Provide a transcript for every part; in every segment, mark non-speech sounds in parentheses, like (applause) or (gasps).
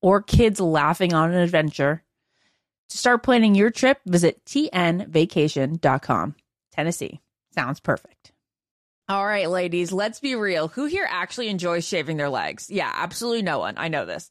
or kids laughing on an adventure. To start planning your trip, visit tnvacation.com. Tennessee sounds perfect. All right, ladies, let's be real. Who here actually enjoys shaving their legs? Yeah, absolutely no one. I know this.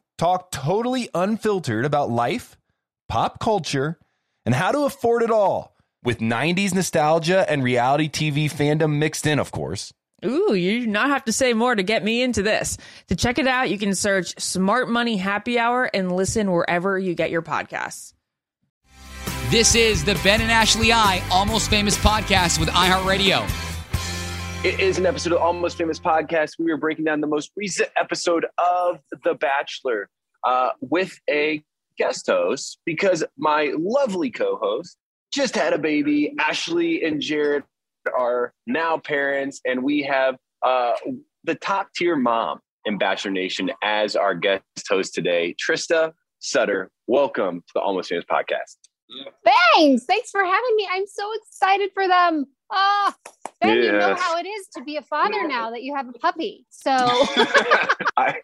talk totally unfiltered about life, pop culture, and how to afford it all with 90s nostalgia and reality TV fandom mixed in, of course. Ooh, you do not have to say more to get me into this. To check it out, you can search Smart Money Happy Hour and listen wherever you get your podcasts. This is the Ben and Ashley I Almost Famous podcast with iHeartRadio. It is an episode of Almost Famous Podcast. We are breaking down the most recent episode of The Bachelor uh, with a guest host because my lovely co host just had a baby. Ashley and Jared are now parents, and we have uh, the top tier mom in Bachelor Nation as our guest host today, Trista Sutter. Welcome to the Almost Famous Podcast. Thanks. Thanks for having me. I'm so excited for them. Ah. Ben, you know how it is to be a father now that you have a puppy. So (laughs) I,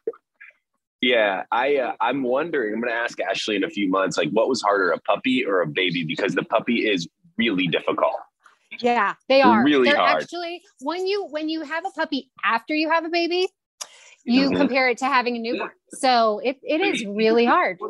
yeah, I uh, I'm wondering. I'm going to ask Ashley in a few months, like, what was harder, a puppy or a baby? Because the puppy is really difficult. yeah, they are Really They're hard. actually when you when you have a puppy after you have a baby, you Mhm. compare it to having a newborn. So it, it is really hard. (laughs)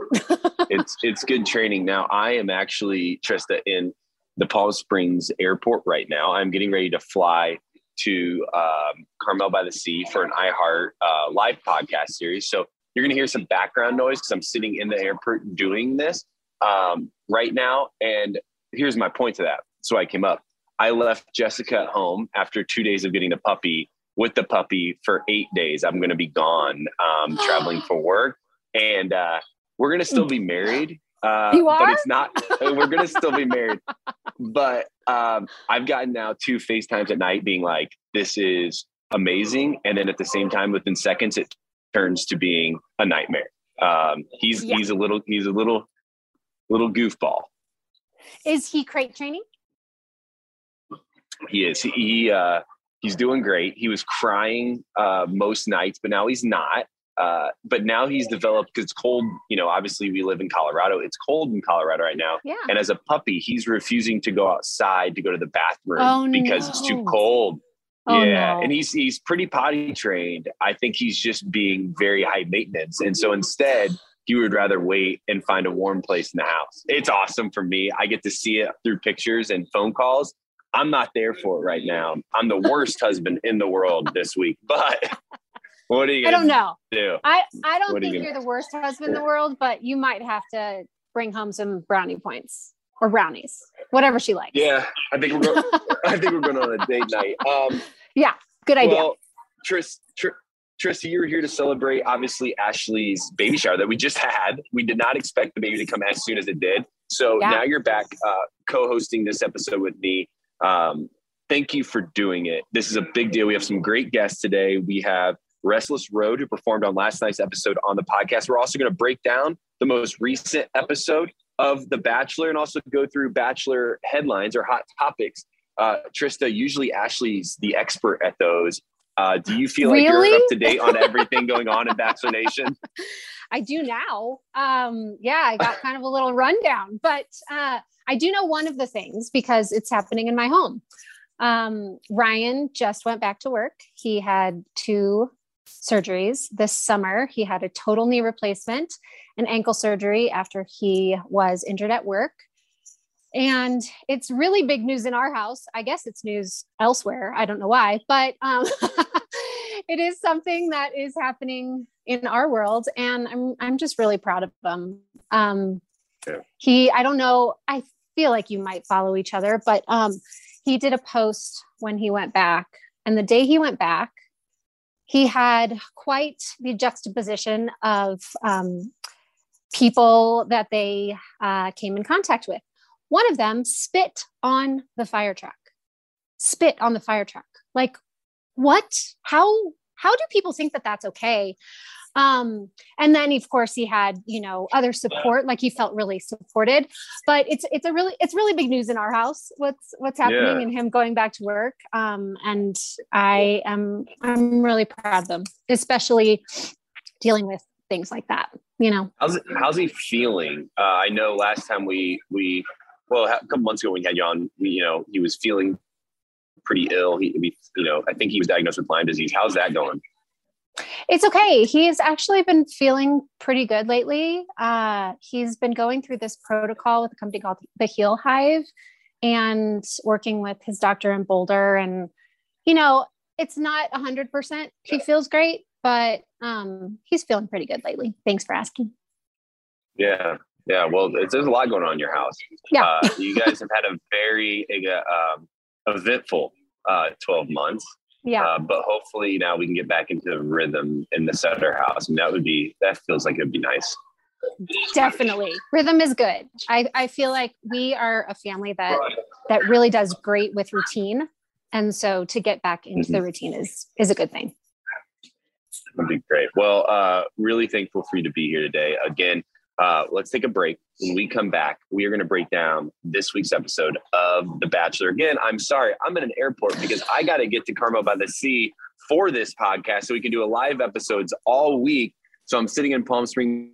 It's it's good training. Now I am actually Trista in the Palm Springs airport right now. I'm getting ready to fly to um, Carmel by the Sea for an iHeart uh, live podcast series. So you're going to hear some background noise because I'm sitting in the airport doing this um, right now. And here's my point to that. So I came up. I left Jessica at home after two days of getting the puppy with the puppy for eight days. I'm going to be gone um, (gasps) traveling for work. And uh, we're going to still be married. Uh, You But it's not, we're going to still be married. (laughs) But um, I've gotten now two FaceTimes at night being like, this is amazing. And then at the same time, within seconds, it turns to being a nightmare. Um, he's, Yeah. he's a little, he's a little, little goofball. Is he crate training? He is. He, he uh, he's doing great. He was crying uh, most nights, but now he's not. Uh, but now he's developed because it's cold. You know, obviously we live in Colorado. It's cold in Colorado right now. Yeah. And as a puppy, he's refusing to go outside to go to the bathroom Oh, because it's too cold. Oh, yeah, no. and he's he's pretty potty trained. I think he's just being very high maintenance, and so instead he would rather wait and find a warm place in the house. It's awesome for me. I get to see it through pictures and phone calls. I'm not there for it right now. I'm the worst husband in the world this week, but (laughs) what are you I don't know. do? I, I don't What are you think you're the worst husband in the world, but you might have to bring home some brownie points or brownies, whatever she likes. Yeah, I think we're going. (laughs) I think we're going on a date night. Um, yeah, Good idea. Well, Tris, Tr- Tristy, you were here to celebrate obviously Ashley's baby shower that we just had. We did not expect the baby to come as soon as it did. So Yeah. now you're back uh, co-hosting this episode with me. Um, thank you for doing it. This is a big deal. We have some great guests today. We have Restless Road, who performed on last night's episode on the podcast. We're also going to break down the most recent episode of The Bachelor and also go through Bachelor headlines or hot topics. Uh, Trista, usually Ashley's the expert at those. Uh, do you feel like you're up to date on everything (laughs) going on in Bachelor Nation? I do now. Um, yeah, I got kind of a little rundown, but uh, I do know one of the things because it's happening in my home. Um, Ryan just went back to work. He had two surgeries this summer. He had a total knee replacement and ankle surgery after he was injured at work. And it's really big news in our house. I guess it's news elsewhere. I don't know why, but um, (laughs) it is something that is happening in our world, and I'm I'm just really proud of him. Um, Yeah. He, I don't know. I feel like you might follow each other, but um, he did a post when he went back, and the day he went back, he had quite the juxtaposition of um, people that they uh, came in contact with. One of them spit on the fire truck. Spit on the fire truck. Like, what? How? How do people think that that's okay? Um, and then of course he had, you know, other support, like he felt really supported. But it's it's a really it's really big news in our house. What's what's happening Yeah. and him going back to work. Um, and I am I'm really proud of them, especially dealing with things like that. You know, How's how's he feeling? Uh, I know last time we we well a couple months ago when we had you on, we, you know, he was feeling pretty ill. He, you know, I think he was diagnosed with Lyme disease. How's that going? It's okay. He's actually been feeling pretty good lately. Uh, he's been going through this protocol with a company called the Heal Hive and working with his doctor in Boulder. And, you know, it's not 100%. He feels great, but um, he's feeling pretty good lately. Thanks for asking. Yeah, yeah. Well, it's, there's a lot going on in your house. Yeah. Uh, you guys have had a very uh, um, eventful uh, 12 months. Yeah. Uh, but hopefully now we can get back into the rhythm in the Sutter house. And that would be, that feels like it'd be nice. Definitely. Rhythm is good. I, I feel like we are a family that that really does great with routine. And so to get back into the routine is is a good thing. That'd be great. Well, uh, really thankful for you to be here today. Again, Uh, let's take a break. When we come back, we are going to break down this week's episode of The Bachelor. Again, I'm sorry, I'm at an airport because I got to get to Carmel by the Sea for this podcast so we can do a live episodes all week. So I'm sitting in Palm Springs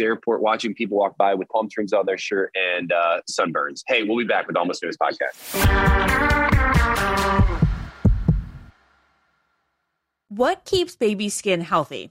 Airport watching people walk by with palm strings on their shirt and uh, sunburns. Hey, we'll be back with Almost Famous Podcast. What keeps baby skin healthy?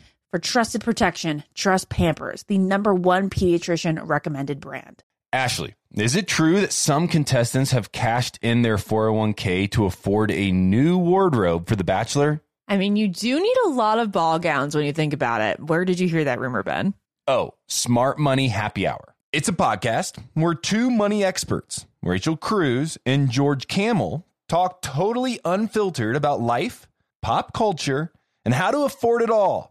For trusted protection, trust Pampers, the number one pediatrician recommended brand. Ashley, is it true that some contestants have cashed in their 401k to afford a new wardrobe for The Bachelor? I mean, you do need a lot of ball gowns when you think about it. Where did you hear that rumor, Ben? Oh, Smart Money Happy Hour. It's a podcast where two money experts, Rachel Cruz and George Kamel, talk totally unfiltered about life, pop culture, and how to afford it all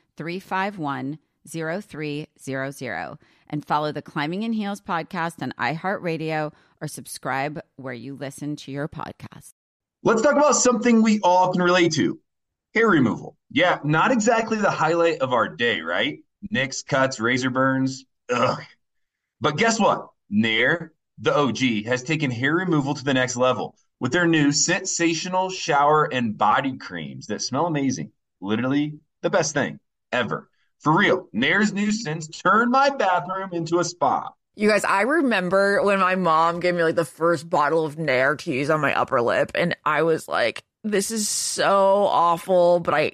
351 0300 and follow the Climbing in Heels podcast on iHeartRadio or subscribe where you listen to your podcast. Let's talk about something we all can relate to hair removal. Yeah, not exactly the highlight of our day, right? Nicks, cuts, razor burns. Ugh. But guess what? Nair, the OG, has taken hair removal to the next level with their new sensational shower and body creams that smell amazing. Literally the best thing ever. For real, Nair's scents turned my bathroom into a spa. You guys, I remember when my mom gave me like the first bottle of Nair to use on my upper lip, and I was like, this is so awful, but I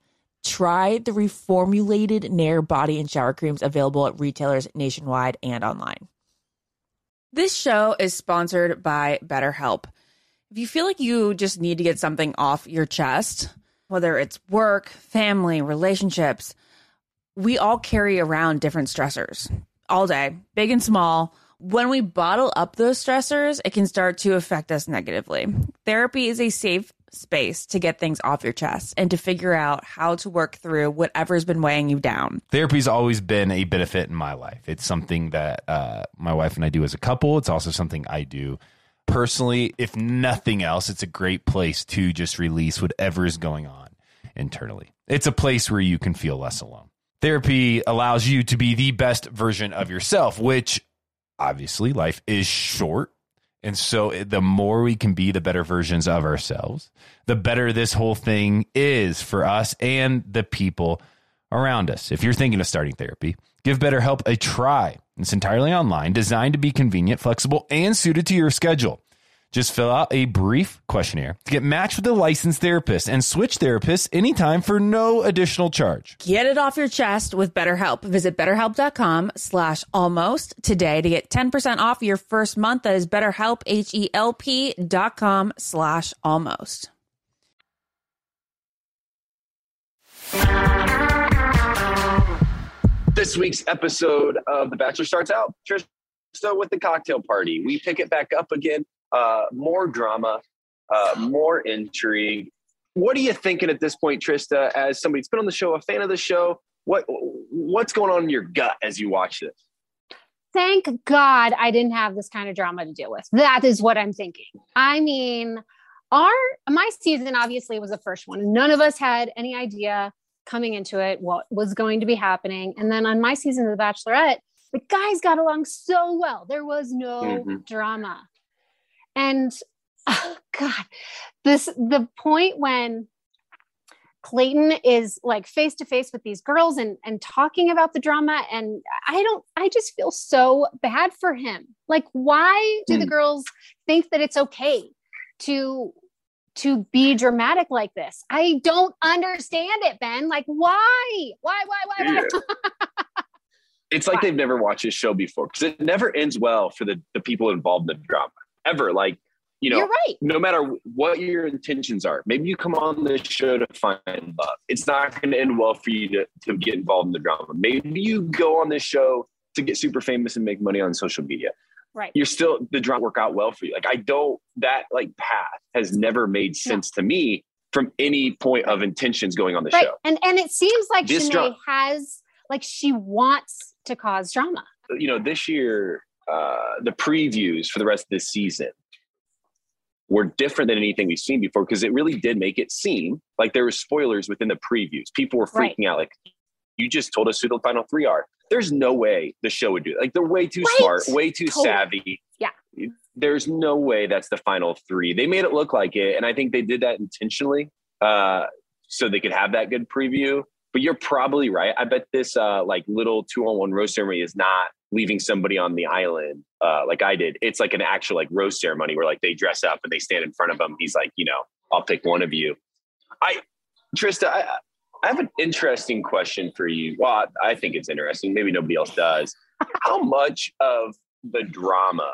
Try the reformulated Nair body and shower creams available at retailers nationwide and online. This show is sponsored by BetterHelp. If you feel like you just need to get something off your chest, whether it's work, family, relationships, we all carry around different stressors all day, big and small. When we bottle up those stressors, it can start to affect us negatively. Therapy is a safe space to get things off your chest and to figure out how to work through whatever's been weighing you down. Therapy's always been a benefit in my life. It's something that uh, my wife and I do as a couple. It's also something I do personally. If nothing else, it's a great place to just release whatever is going on internally. It's a place where you can feel less alone. Therapy allows you to be the best version of yourself, which obviously life is short. And so eh, the more we can be the better versions of ourselves, the better this whole thing is for us and the people around us. If you're thinking of starting therapy, give BetterHelp a try. It's entirely online, designed to be convenient, flexible, and suited to your schedule. Just fill out a brief questionnaire to get matched with a licensed therapist and switch therapists anytime for no additional charge. Get it off your chest with BetterHelp. Visit betterhelp.com slash almost today to get 10% off your first month. That is betterhelp, H-E-L-P dot com slash almost. This week's episode of The Bachelor starts out Trista with the cocktail party. We pick it back up again uh, more drama, uh, more intrigue. What are you thinking at this point, Trista? As somebody that's been on the show, a fan of the show, what what's going on in your gut as you watch this? Thank God I didn't have this kind of drama to deal with. That is what I'm thinking. I mean, our my season obviously was the first one. None of us had any idea coming into it what was going to be happening. And then on my season of The Bachelorette, the guys got along so well. There was no mm-hmm. drama. And oh God, this the point when Clayton is like face to face with these girls and and talking about the drama and I don't I just feel so bad for him. Like why do mm. the girls think that it's okay to to be dramatic like this? I don't understand it, Ben. Like why? Why why why why? Yeah. (laughs) it's like why? they've never watched this show before because it never ends well for the the people involved in the drama ever. Like, you know, right. no matter what your intentions are, maybe you come on this show to find love. It's not going to end well for you to, to get involved in the drama. Maybe you go on this show to get super famous and make money on social media. Right. You're still the drama work out well for you. Like I don't that like path has never made sense to me from any point of intentions going on the right. show. And and it seems like this Shanae has like she wants to cause drama. You know, this year uh, the previews for the rest of this season were different than anything we've seen before because it really did make it seem like there were spoilers within the previews. People were freaking right. out, like, you just told us who the final three are. There's no way the show would do. Like, they're way too right. smart, way too totally. savvy. Yeah. There's no way that's the final three. They made it look like it. And I think they did that intentionally uh, so they could have that good preview. But you're probably right. I bet this uh, like little two on one roast ceremony is not leaving somebody on the island uh, like I did. It's like an actual like rose ceremony where like they dress up and they stand in front of him. He's like, you know, I'll pick one of you. I, Trista, I, I have an interesting question for you. Well, I think it's interesting. Maybe nobody else does. (laughs) How much of the drama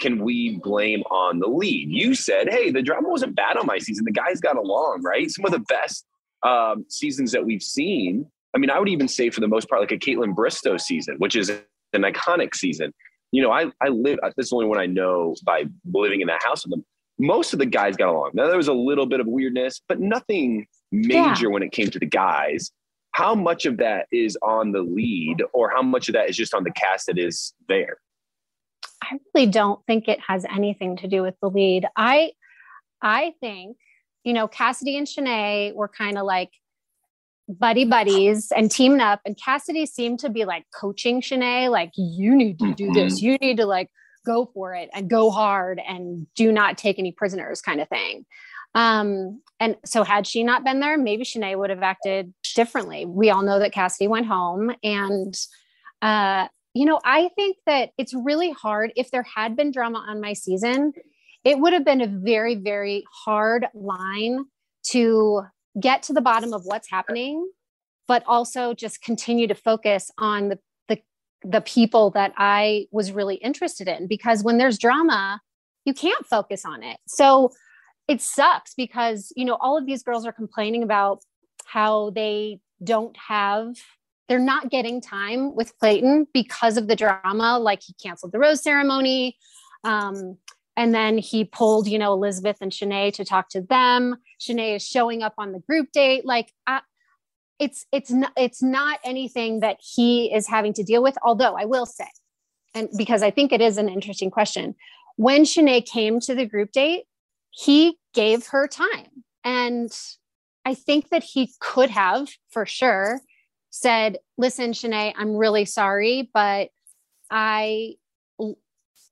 can we blame on the lead? You said, hey, the drama wasn't bad on my season. The guys got along, right? Some of the best um, seasons that we've seen. I mean, I would even say for the most part, like a Kaitlyn Bristowe season, which is an iconic season. You know, I I live. This is the only one I know by living in that house with them. Most of the guys got along. Now there was a little bit of weirdness, but nothing major Yeah. when it came to the guys. How much of that is on the lead, or how much of that is just on the cast that is there? I really don't think it has anything to do with the lead. I I think, you know, Cassidy and Shanae were kind of like buddy buddies and teamed up. And Cassidy seemed to be like coaching Shanae, like, you need to do this. You need to like go for it and go hard and do not take any prisoners, kind of thing. Um, and so had she not been there, maybe Shanae would have acted differently. We all know that Cassidy went home and uh you know, I think that it's really hard. If there had been drama on my season, it would have been a very, very hard line to get to the bottom of what's happening, but also just continue to focus on the the, the people that I was really interested in. Because when there's drama, you can't focus on it. So it sucks because you know all of these girls are complaining about how they don't have they're not getting time with Clayton because of the drama. Like he canceled the rose ceremony. Um, and then he pulled, you know, Elizabeth and Shanae to talk to them. Shanae is showing up on the group date. Like I, it's, it's not, it's not anything that he is having to deal with. Although I will say, and because I think it is an interesting question, when Shanae came to the group date, he gave her time. And I think that he could have for sure said, listen, Shanae, I'm really sorry, but I,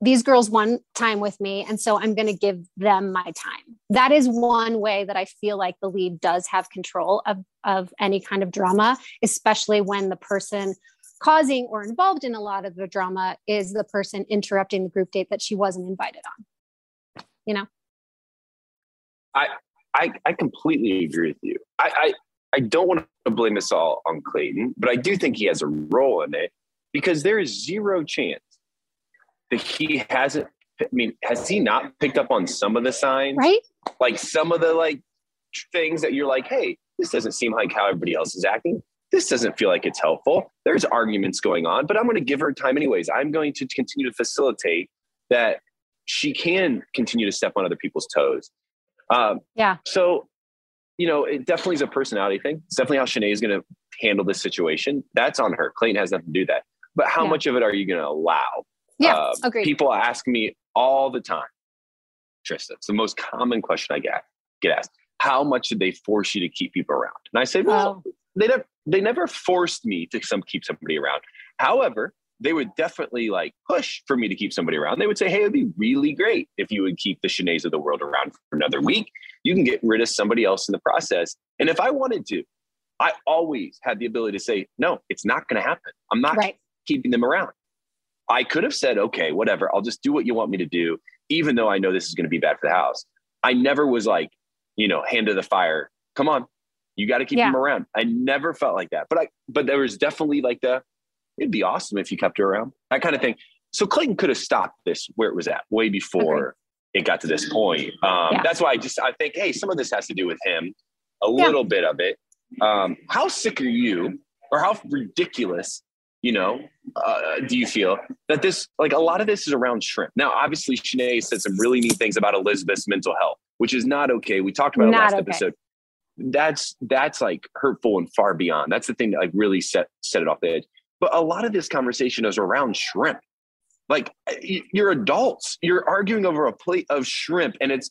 these girls want time with me. And so I'm going to give them my time. That is one way that I feel like the lead does have control of, of any kind of drama, especially when the person causing or involved in a lot of the drama is the person interrupting the group date that she wasn't invited on. You know? I, I I completely agree with you. I, I, I don't want to blame this all on Clayton, but I do think he has a role in it because there is zero chance that he hasn't. I mean, has he not picked up on some of the signs? Right? Like some of the like things that you're like, hey, this doesn't seem like how everybody else is acting. This doesn't feel like it's helpful. There's arguments going on, but I'm going to give her time anyways. I'm going to continue to facilitate that she can continue to step on other people's toes. Um, Yeah. so, you know, it definitely is a personality thing. It's definitely how Shanae is going to handle this situation. That's on her. Clayton has nothing to do with that. But how Yeah. much of it are you going to allow? Yeah. Um, agreed. People ask me all the time, Trista, it's the most common question I get, get asked. How much did they force you to keep people around? And I say, well, they never they never forced me to some keep somebody around. However, they would definitely like push for me to keep somebody around. They would say, "Hey, it'd be really great if you would keep the Shanaes of the world around for another week. You can get rid of somebody else in the process." And if I wanted to, I always had the ability to say, "No, it's not going to happen. I'm not right. keeping them around." I could have said, "Okay, whatever. I'll just do what you want me to do, even though I know this is going to be bad for the house." I never was like, you know, hand to the fire. Come on, you got to keep Yeah. them around. I never felt like that, but I, but there was definitely like the, it'd be awesome if you kept her around, that kind of thing. So Clayton could have stopped this where it was at way before it got to this point. Um, Yeah. That's why I just I think, hey, some of this has to do with him, a Yeah. little bit of it. Um, how sick are you, or how ridiculous, you know, uh, do you feel that this like a lot of this is around shrimp? Now, obviously, Shanae said some really neat things about Elizabeth's mental health, which is not okay. We talked about it last okay. episode. That's that's like hurtful and far beyond. That's the thing that like really set set it off the edge. But a lot of this conversation is around shrimp. Like you're adults, you're arguing over a plate of shrimp, and it's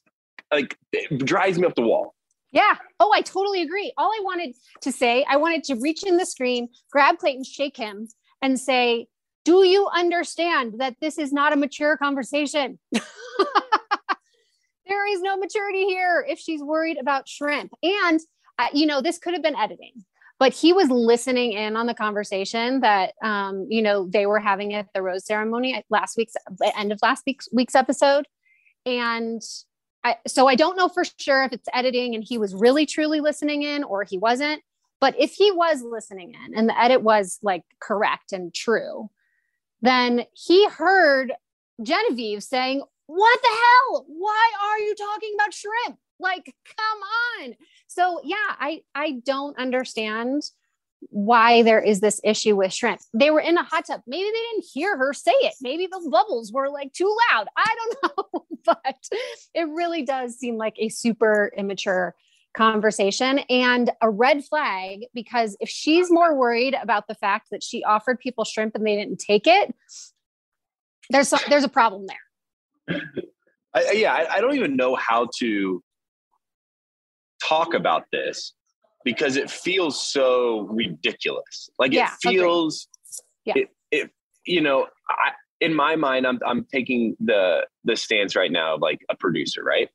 like it drives me up the wall. Yeah. Oh, I totally agree. All I wanted to say, I wanted to reach in the screen, grab Clayton, shake him, and say, Do you understand that this is not a mature conversation? (laughs) there is no maturity here if she's worried about shrimp. And, uh, you know, this could have been editing, but he was listening in on the conversation that, um, you know, they were having at the rose ceremony at last week's end of last week's, week's episode. And So I don't know for sure if it's editing and he was really truly listening in or he wasn't. But if he was listening in and the edit was like correct and true, then he heard Genevieve saying, What the hell? Why are you talking about shrimp? Like, come on. So yeah, I I don't understand why there is this issue with shrimp. They were in a hot tub. Maybe they didn't hear her say it. Maybe the bubbles were like too loud. I don't (laughs) know. (laughs) but it really does seem like a super immature conversation and a red flag because if she's more worried about the fact that she offered people shrimp and they didn't take it, there's some, there's a problem there. I, yeah, I, I don't even know how to talk about this because it feels so ridiculous. Like Yeah, it feels, Yeah. it, it, you know, I, in my mind, I'm, I'm taking the, the stance right now of like a producer, right?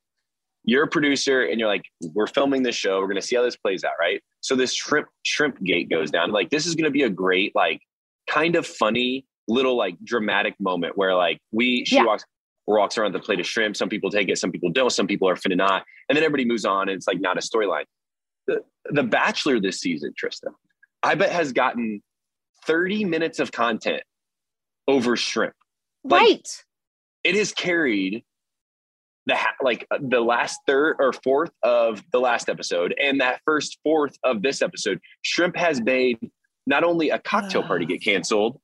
You're a producer and you're like, we're filming this show. We're going to see how this plays out. Right. So this shrimp, shrimp gate goes down. Like, this is going to be a great, like kind of funny little like dramatic moment where like we, she Yeah. walks, walks around the plate of shrimp. Some people take it, some people don't, some people are finna not. And then everybody moves on and it's like not a storyline. The, the Bachelor this season, Tristan, I bet has gotten 30 minutes of content over shrimp. Like- right. It has carried the ha- like uh, the last third or fourth of the last episode and that first fourth of this episode. Shrimp has made not only a cocktail party get (sighs) canceled,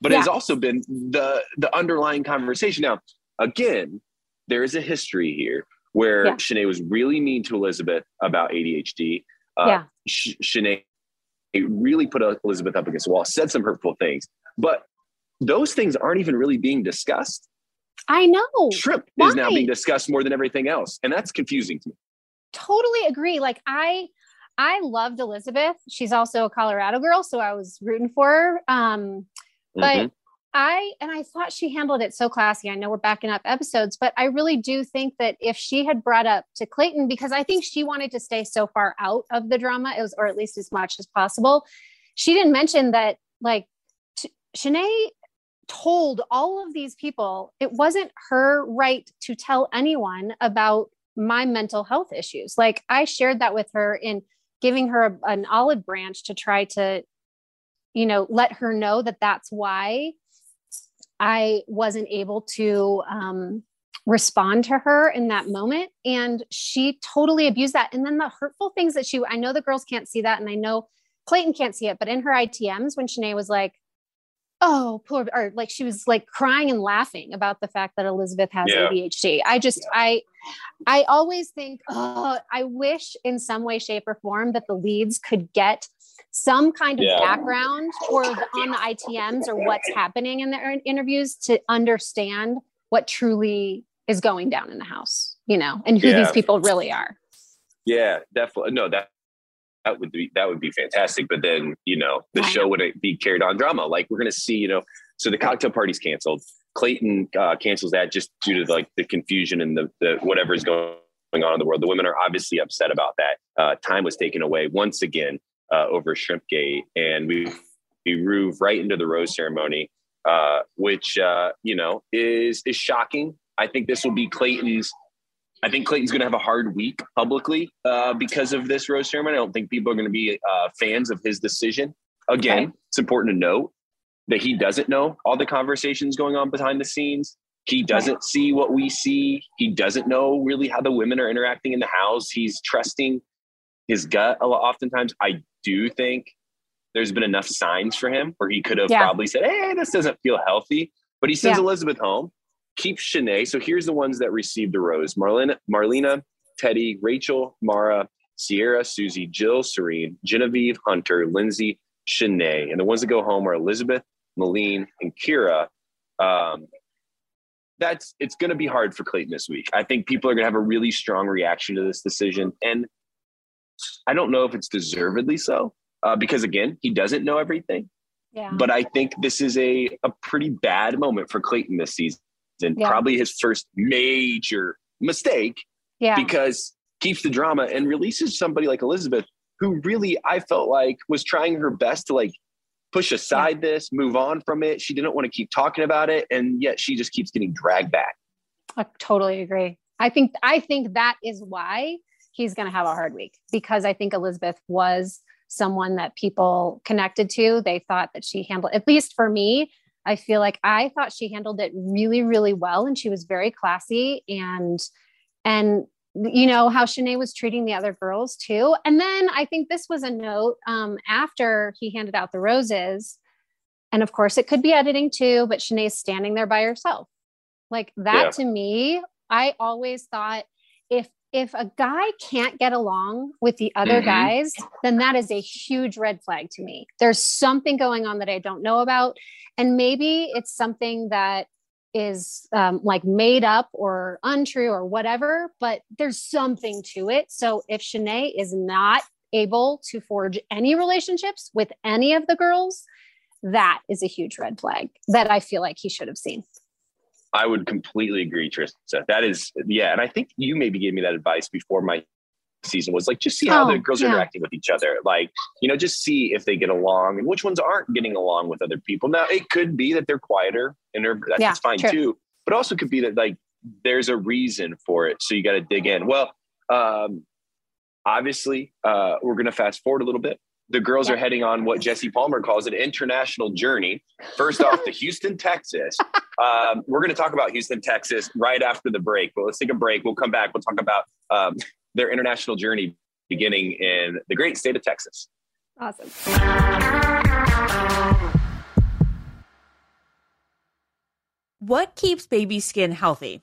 but it has also been the the underlying conversation. Now, again, there is a history here where Yeah. Shanae was really mean to Elizabeth about ADHD. Uh, Yeah. Sh- Shanae really put Elizabeth up against the wall, said some hurtful things, but those things aren't even really being discussed. I know. Shrimp is now being discussed more than everything else, and that's confusing to me. totally agree. Like I I loved Elizabeth. She's also a Colorado girl, so I was rooting for her. Um, but Mhm. I and I thought she handled it so classy. I know we're backing up episodes, but I really do think that if she had brought up to Clayton, because I think she wanted to stay so far out of the drama, it was, or at least as much as possible. She didn't mention that like t- Shanae told all of these people it wasn't her right to tell anyone about my mental health issues. Like I shared that with her in giving her a- an olive branch to try to, you know, let her know that that's why I wasn't able to um, respond to her in that moment. And she totally abused that. And then the hurtful things that she, I know the girls can't see that. And I know Clayton can't see it, but in her ITMs, when Shanae was like, oh, poor, or like she was like crying and laughing about the fact that Elizabeth has Yeah. ADHD. I just, I, I always think, oh, I wish in some way, shape, or form that the leads could get some kind of Yeah. background or on the ITMs or what's happening in their interviews to understand what truly is going down in the house, you know, and who Yeah. these people really are. Yeah, definitely. No, that that would be that would be fantastic. But then you know the show wouldn't be carried on drama. Like we're gonna see, you know, so the cocktail party's canceled. Clayton uh, cancels that just due to like the confusion and the, the whatever is going on in the world. The women are obviously upset about that. Uh, time was taken away once again uh, over Shrimpgate, and we we move right into the rose ceremony, uh, which uh, you know is is shocking. I think this will be Clayton's I think Clayton's going to have a hard week publicly uh, because of this rose ceremony. I don't think people are going to be uh, fans of his decision. Again, Right. it's important to note that he doesn't know all the conversations going on behind the scenes. He doesn't see what we see. He doesn't know really how the women are interacting in the house. He's trusting his gut a lot. Oftentimes, I do think there's been enough signs for him where he could have Yeah. probably said, "Hey, this doesn't feel healthy." But he sends Yeah. Elizabeth home keep Shanae. So here's the ones that received the rose: Marlena, Marlena, Teddi, Rachel, Mara, Sierra, Susie, Jill, Serene, Genevieve, Hunter, Lyndsey, Shanae, and the ones that go home are Elizabeth, Melina, and Kira. Um, that's it's going to be hard for Clayton this week. I think people are going to have a really strong reaction to this decision, and I don't know if it's deservedly so, uh, because again, he doesn't know everything. Yeah. But I think this is a a pretty bad moment for Clayton this season. Yeah. Probably his first major mistake Yeah. because keeps the drama and releases somebody like Elizabeth, who really I felt like was trying her best to like push aside this, move on from it. She didn't want to keep talking about it, and yet she just keeps getting dragged back. I totally agree. I think I think that is why he's going to have a hard week because I think Elizabeth was someone that people connected to. They thought that she handled at least for me, I feel like I thought she handled it really really well and she was very classy and and you know how Shanae was treating the other girls too. And then I think this was a note um, after he handed out the roses, and of course it could be editing too, but Shanae's standing there by herself. Like that yeah. to me, I always thought if if a guy can't get along with the other mm-hmm. guys, then that is a huge red flag to me. There's something going on that I don't know about. And maybe it's something that is um, like made up or untrue or whatever, but there's something to it. So if Shanae is not able to forge any relationships with any of the girls, that is a huge red flag that I feel like he should have seen. I would completely agree, Trista. That is, yeah. And I think you maybe gave me that advice before my season was like, just see how oh, the girls yeah. are interacting with each other. Like, you know, just see if they get along and which ones aren't getting along with other people. Now, it could be that they're quieter and they're, that's yeah, fine true. too. But also could be that like there's a reason for it. So you got to dig in. Well, um, obviously, uh, we're going to fast forward a little bit. The girls yeah. are heading on what Jesse Palmer calls an international journey. First off, to Houston, Texas. (laughs) Um, we're going to talk about Houston, Texas right after the break. But let's take a break. We'll come back. We'll talk about um, their international journey beginning in the great state of Texas. Awesome. What keeps baby skin healthy?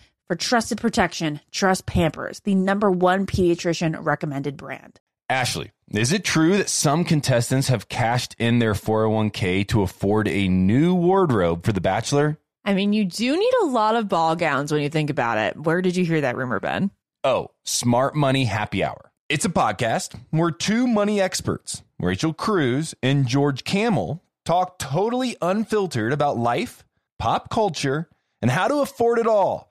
For trusted protection, trust Pampers, the number one pediatrician recommended brand. Ashley, is it true that some contestants have cashed in their 401k to afford a new wardrobe for The Bachelor? I mean, you do need a lot of ball gowns when you think about it. Where did you hear that rumor, Ben? Oh, Smart Money Happy Hour. It's a podcast where two money experts, Rachel Cruz and George Kamel, talk totally unfiltered about life, pop culture, and how to afford it all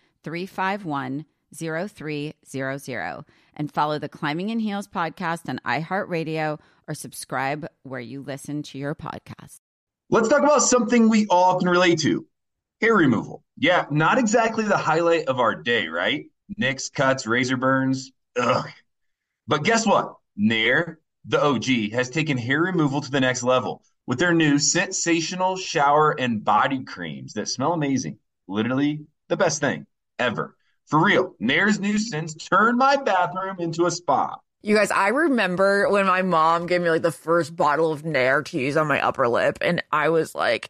351 0300 and follow the Climbing in Heels podcast on iHeartRadio or subscribe where you listen to your podcast. Let's talk about something we all can relate to Hair removal. Yeah, not exactly the highlight of our day, right? Nicks, cuts, razor burns. Ugh. But guess what? Nair, the OG, has taken hair removal to the next level with their new sensational shower and body creams that smell amazing. Literally the best thing ever. For real, Nair's scents turned my bathroom into a spa. You guys, I remember when my mom gave me like the first bottle of Nair to use on my upper lip, and I was like,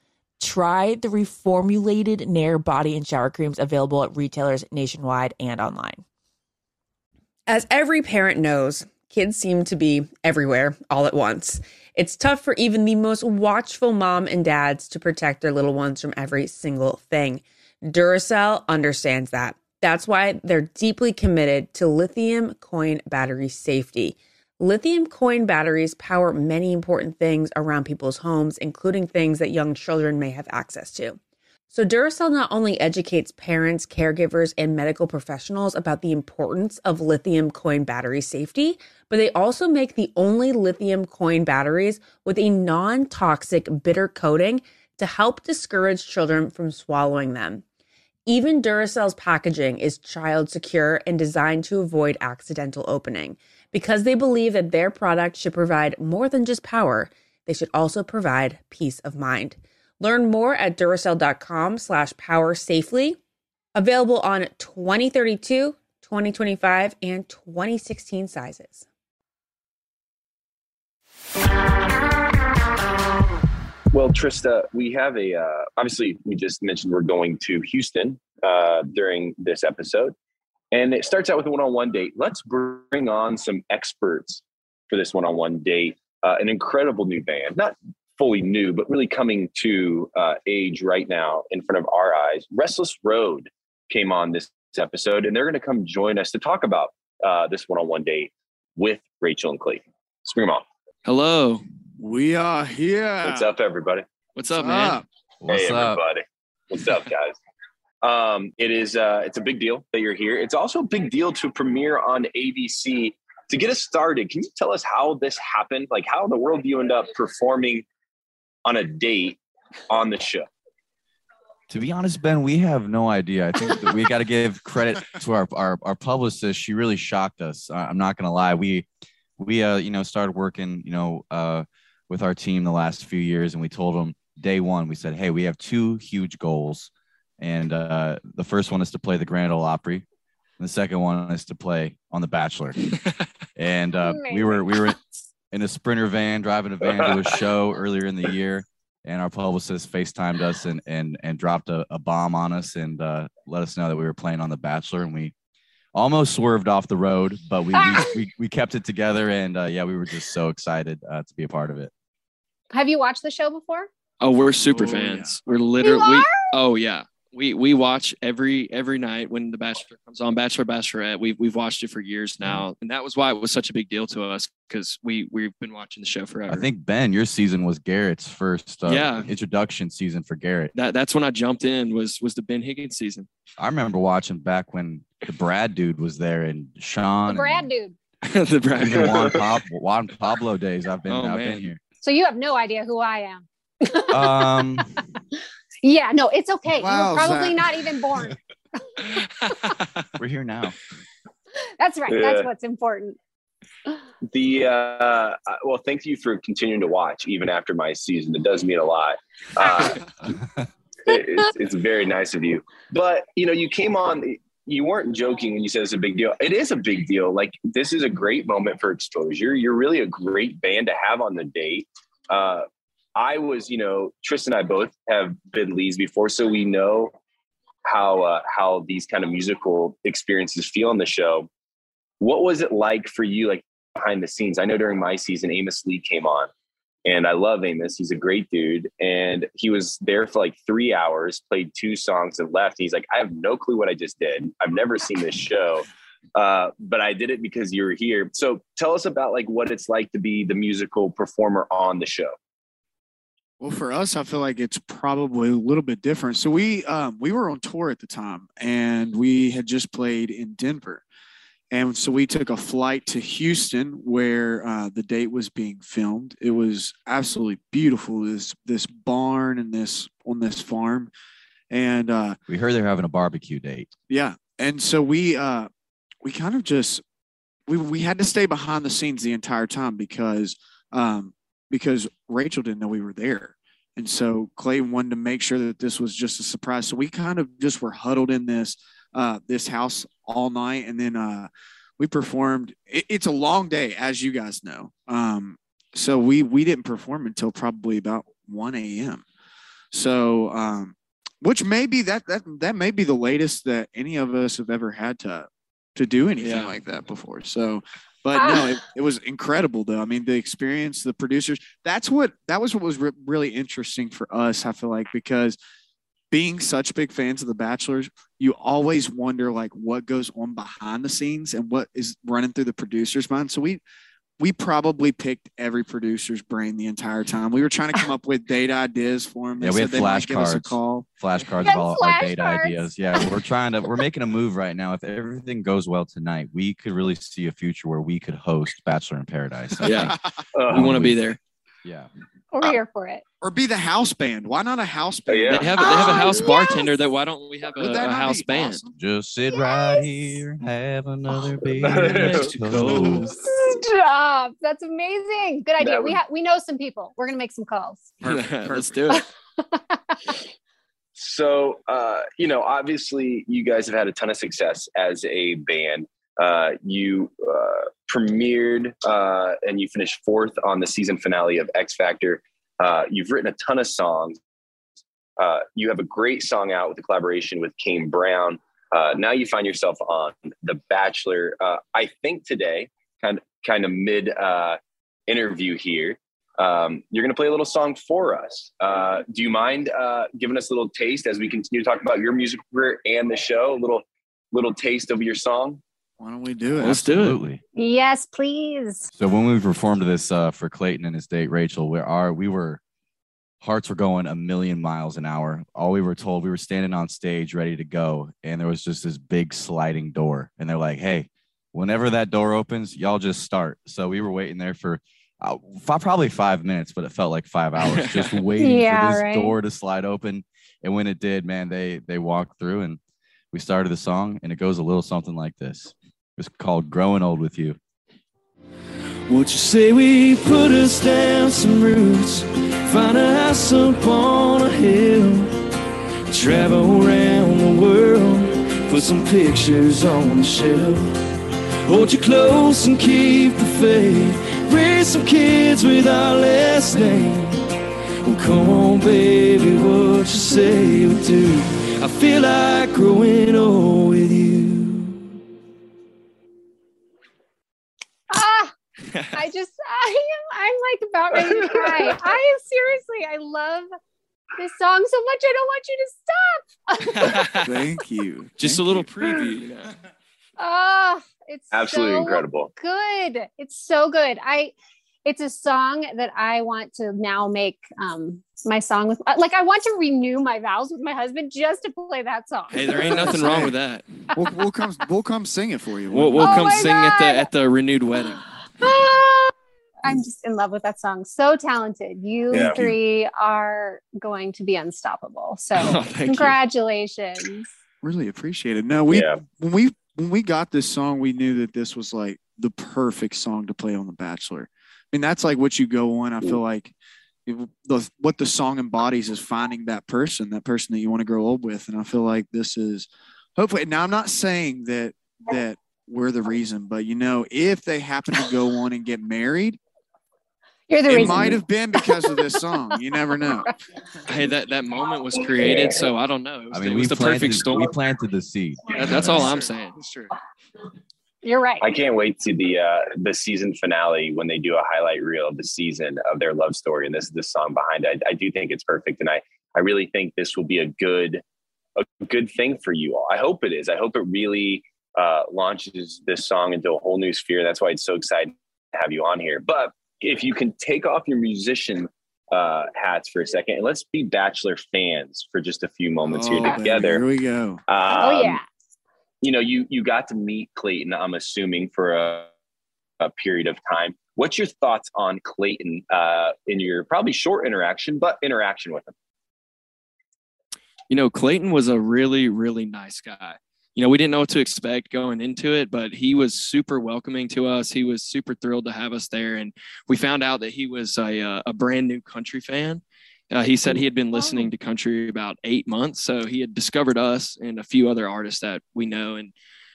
Try the reformulated Nair body and shower creams available at retailers nationwide and online. As every parent knows, kids seem to be everywhere all at once. It's tough for even the most watchful mom and dads to protect their little ones from every single thing. Duracell understands that. That's why they're deeply committed to lithium coin battery safety. Lithium coin batteries power many important things around people's homes, including things that young children may have access to. So, Duracell not only educates parents, caregivers, and medical professionals about the importance of lithium coin battery safety, but they also make the only lithium coin batteries with a non toxic bitter coating to help discourage children from swallowing them. Even Duracell's packaging is child secure and designed to avoid accidental opening. Because they believe that their product should provide more than just power, they should also provide peace of mind. Learn more at Duracell.com slash power safely. Available on 2032, 2025, and 2016 sizes. Well, Trista, we have a, uh, obviously, we just mentioned we're going to Houston uh, during this episode. And it starts out with a one on one date. Let's bring on some experts for this one on one date. Uh, an incredible new band, not fully new, but really coming to uh, age right now in front of our eyes. Restless Road came on this episode, and they're going to come join us to talk about uh, this one on one date with Rachel and Clayton. Let's bring them on. Hello. We are here. What's up, everybody? What's up, man? What's hey, up? everybody. What's up, guys? Um, it is uh, it's a big deal that you're here. It's also a big deal to premiere on ABC. To get us started, can you tell us how this happened? Like, how in the world do you end up performing on a date on the show? To be honest, Ben, we have no idea. I think we got to give credit to our, our our publicist. She really shocked us. I'm not gonna lie. We we uh you know started working you know uh with our team the last few years, and we told them day one. We said, hey, we have two huge goals, and uh, the first one is to play the Grand Ole Opry, and the second one is to play on The Bachelor. (laughs) and uh, we were we were in a sprinter van driving a van to a show (laughs) earlier in the year and our publicist FaceTimed us and and and dropped a, a bomb on us and uh, let us know that we were playing on The Bachelor and we almost swerved off the road, but we we, we, we kept it together and uh, yeah, we were just so excited uh, to be a part of it. Have you watched the show before? Oh, we're super Oh, fans. We're literally. are? We, oh yeah. We we watch every every night when the Bachelor comes on, Bachelor Bachelorette. We've we've watched it for years now, and that was why it was such a big deal to us because we we've been watching the show forever. I think Ben, your season was Garrett's first uh, Yeah. introduction season for Garrett. that that's when I jumped in was was the Ben Higgins season. I remember watching back when the Brad dude was there and The Sean. Brad and, dude. (laughs) the Brad Even Juan, Pitt. Pab- Juan Pablo days. I've been Oh, I've man. been here. So you have no idea who I am. Um, (laughs) Yeah, no, it's okay. Wow, you were probably Zach. not even born. (laughs) (laughs) we're here now. That's right. That's what's important. The uh, uh, well, thank you for continuing to watch even after my season. It does mean a lot. Uh, (laughs) it's, it's very nice of you. But you know, you came on. You weren't joking when you said it's a big deal. It is a big deal. Like this is a great moment for exposure. You're really a great band to have on the date. Uh, I was, you know, Trista and I both have been leads before, so we know how uh, how these kind of musical experiences feel on the show. What was it like for you, like behind the scenes? I know during my season, Amos Lee came on, and I love Amos. He's a great dude, and he was there for like three hours, played two songs, and left. He's like, I have no clue what I just did. I've never seen this show, uh, but I did it because you were here. So tell us about like what it's like to be the musical performer on the show. Well, for us, I feel like it's probably a little bit different. So we um, we were on tour at the time, and we had just played in Denver, and so we took a flight to Houston, where uh, the date was being filmed. It was absolutely beautiful. This this barn and this on this farm, and uh, We heard they're having a barbecue date. yeah, and so we uh, we kind of just we we had to stay behind the scenes the entire time because um, because Rachel didn't know we were there. And so Clay wanted to make sure that this was just a surprise. So we kind of just were huddled in this uh, this house all night, and then uh, we performed. It, it's a long day, as you guys know. Um, so we we didn't perform until probably about one a.m. So um, which may be that that that may be the latest that any of us have ever had to to do anything Yeah. like that before. So, but ah. no, it, it was incredible though. I mean, the experience, the producers. That's what that was what was re- really interesting for us. I feel like because being such big fans of The Bachelors, you always wonder like what goes on behind the scenes and what is running through the producer's mind. So we we probably picked every producer's brain the entire time. We were trying to come up with date ideas for them. They Yeah, we said had they might give us a flashcards. call. Flashcards Yes, of all our date flashcards. ideas. Yeah, we're trying to we're making a move right now. If everything goes well tonight, we could really see a future where we could host Bachelor in Paradise. I Yeah. Uh, we want to be there. yeah. We're here for it. Or be the house band. Why not a house band? Yeah. They have they have a Oh, house yes. bartender. That why don't we have a, a house band? awesome? Just sit right here, have another (laughs) beer Next to. Stop. That's amazing. Good idea. That We would- have we know some people. We're gonna make some calls. (laughs) (laughs) Let's do it. So, uh, you know, obviously, you guys have had a ton of success as a band. Uh, you uh, premiered uh, and you finished fourth on the season finale of X Factor. Uh, you've written a ton of songs. Uh, you have a great song out with a collaboration with Kane Brown. Uh, now you find yourself on The Bachelor. I think today, kind of, kind of mid interview here, um, you're going to play a little song for us. Do you mind giving us a little taste as we continue to talk about your music career and the show? A little, little taste of your song. Why don't we do it? Let's do it. Yes, please. So when we performed this uh, for Clayton and his date Rachel, we are we were hearts were going a million miles an hour. All we were told, we were standing on stage ready to go, and there was just this big sliding door, and they're like, "Hey, whenever that door opens, y'all just start." So we were waiting there for uh, fi- probably five minutes, but it felt like five hours (laughs) just waiting Yeah, for this right. door to slide open. And when it did, man, they they walked through and we started the song, and it goes a little something like this. It's called "Growing Old with You." Won't you say we put us down some roots, find a house up on a hill, travel around the world, put some pictures on the shelf. Hold you close and keep the faith, raise some kids with our last name. Well, come on, baby, what you say we do? I feel like growing old with you. I just I am I'm like about ready to cry. (laughs) I am seriously I love this song so much. I don't want you to stop. (laughs) Thank you. Just a little preview. You know? Oh, it's Absolutely so incredible. Good. It's so good. I it's a song that I want to now make um my song with like I want to renew my vows with my husband just to play that song. Hey, there ain't nothing wrong with that. We'll, we'll come. We'll come sing it for you. We'll, we'll Oh come my sing at the at the renewed wedding. (laughs) I'm just in love with that song. So talented. You Yeah. three are going to be unstoppable. So (laughs) Oh, thank you. congratulations. really appreciate it. No, we Yeah. when we when we got this song, we knew that this was like the perfect song to play on The Bachelor. I mean, that's like what you go on. I mm. feel like it- the what the song embodies is finding that person, that person that you want to grow old with. And I feel like this is hopefully. Now, I'm not saying that that we're the reason, but you know, if they happen to go on and get married, You're the it reason. might have been because of this song. You never know. Hey, that that moment was created, so I don't know. It was, I mean, it we was the planted, perfect storm. we planted the seed. That- that's all I'm saying. It's true. You're right. I can't wait to the uh, the season finale when they do a highlight reel of the season of their love story, and this is the song behind it. I, I do think it's perfect, and I I really think this will be a good a good thing for you all. I hope it is. I hope it really uh, launches this song into a whole new sphere. That's why it's so exciting to have you on here. But if you can take off your musician uh, hats for a second, and let's be Bachelor fans for just a few moments Oh, here together. Here we go. oh Um, yeah. you know, you you got to meet Clayton. I'm assuming for a, a period of time. What's your thoughts on Clayton uh, in your probably short interaction, but interaction with him? you know, Clayton was a really, really nice guy. You know, we didn't know what to expect going into it, but he was super welcoming to us. He was super thrilled to have us there. And we found out that he was a, uh, a brand new country fan. Uh, he said he had been listening to country about eight months. So he had discovered us and a few other artists that we know. And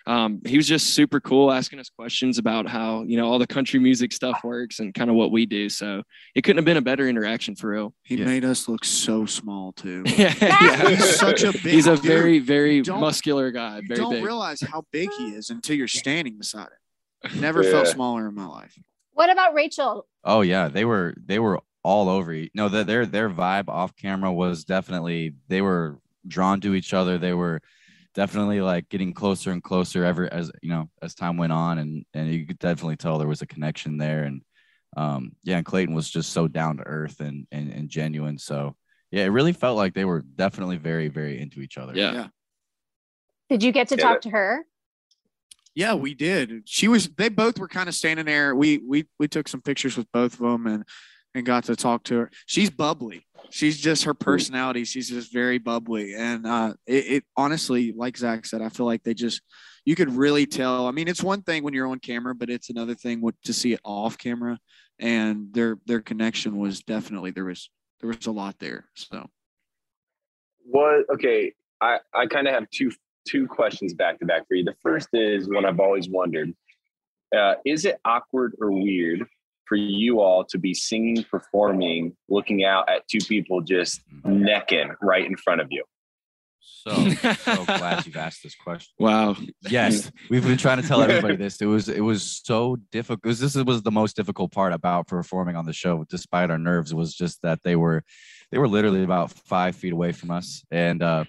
um, he was just super cool asking us questions about how, you know, all the country music stuff works and kind of what we do. So it couldn't have been a better interaction for real. He made us look so small too. yeah, (laughs) yeah. He's such a big He's a dude. very, very muscular guy. You Very don't big. realize how big he is until you're standing beside him. Never felt smaller in my life. What about Rachel? Oh yeah, they were they were all over. No, their their vibe off camera was definitely they were drawn to each other. They were definitely like getting closer and closer ever as you know as time went on, and and you could definitely tell there was a connection there. And um, yeah, and Clayton was just so down to earth and and, and genuine. So yeah, it really felt like they were definitely very very into each other. Yeah. Yeah. Did you get to Yeah, talk to her? Yeah, we did. She was. They both were kind of standing there. We we we took some pictures with both of them and and got to talk to her. She's bubbly. She's just her personality. She's just very bubbly. And uh, it, it honestly, like Zach said, I feel like they just you could really tell. I mean, it's one thing when you're on camera, but it's another thing what to see it off camera. And their their connection was definitely there was there was a lot there. So What? Okay, I I kind of have two two questions back to back for you. The first is one I've always wondered: uh, Is it awkward or weird for you all to be singing, performing, looking out at two people just necking right in front of you? So so glad you've asked this question. (laughs) Wow. Yes, we've been trying to tell (laughs) everybody this. It was it was so difficult. This was the most difficult part about performing on the show, despite our nerves. Was just that they were they were literally about five feet away from us, and uh,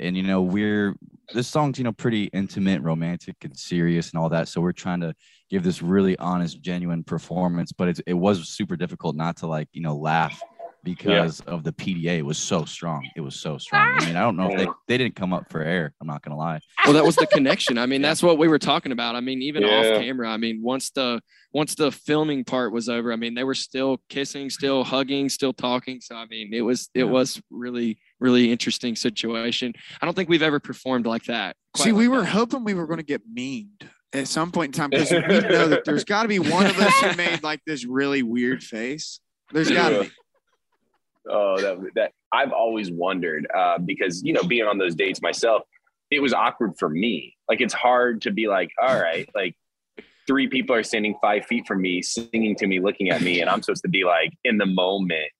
and you know we're this song's you know pretty intimate, romantic, and serious, and all that. So we're trying to give this really honest, genuine performance, but it was super difficult not to like you know laugh because of the PDA. It was so strong. It was so ah. strong. I mean, I don't know if they they didn't come up for air. I'm not gonna lie. Well, that was the connection. I mean, (laughs) that's what we were talking about. I mean, even Yeah. off camera. I mean, once the once the filming part was over, I mean, they were still kissing, still hugging, still talking. So I mean, it was it Yeah. was really really interesting situation. I don't think we've ever performed like that. quite See, we like were that. hoping we were going to get memed at some point in time because we know that there's got to be one of us who made like this really weird face. There's got to be. Oh, that that I've always wondered uh, because you know being on those dates myself, it was awkward for me. Like it's hard to be like, all right, (laughs) like three people are standing five feet from me, singing to me, looking at me, and I'm supposed to be like in the moment,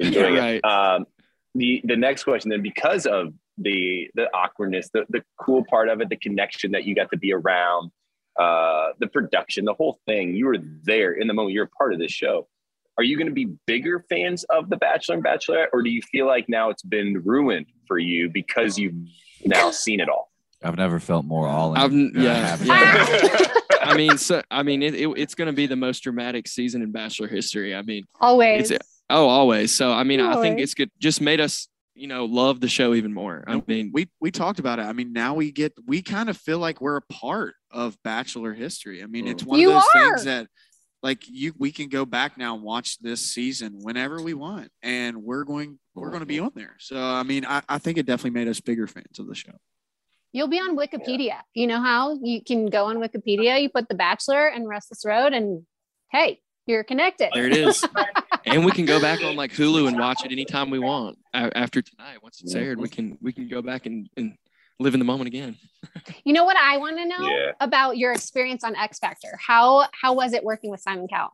enjoying Right. it. Um, the the next question then, because of the the awkwardness, the the cool part of it, the connection that you got to be around, uh, the production, the whole thing, you were there in the moment. You're a part of this show are you going to be bigger fans of The Bachelor and Bachelorette, or do you feel like now it's been ruined for you because you've now seen it all? I've never felt more all in. I've n- I yeah, yeah. (laughs) I mean, so I mean, it, it, it's going to be the most dramatic season in Bachelor history. I mean, Always. it's oh, always. So I mean, I think it's good. Just made us, you know, love the show even more. I mean, we we talked about it. I mean, now we get we kind of feel like we're a part of Bachelor history. I mean, it's mm. one You of those are. things that like you we can go back now and watch this season whenever we want, and we're going we're going to be mm-hmm. on there. So I mean, I, I think it definitely made us bigger fans of the show. You'll be on Wikipedia. You know how you can go on Wikipedia, you put The Bachelor and Restless Road, and hey, you're connected. there it is. (laughs) and we can go back on like Hulu and watch it anytime we want after tonight. Once it's aired, we can we can go back and, and live in the moment again. (laughs) You know what I want to know Yeah. about your experience on X Factor? How how was it working with Simon Cowell?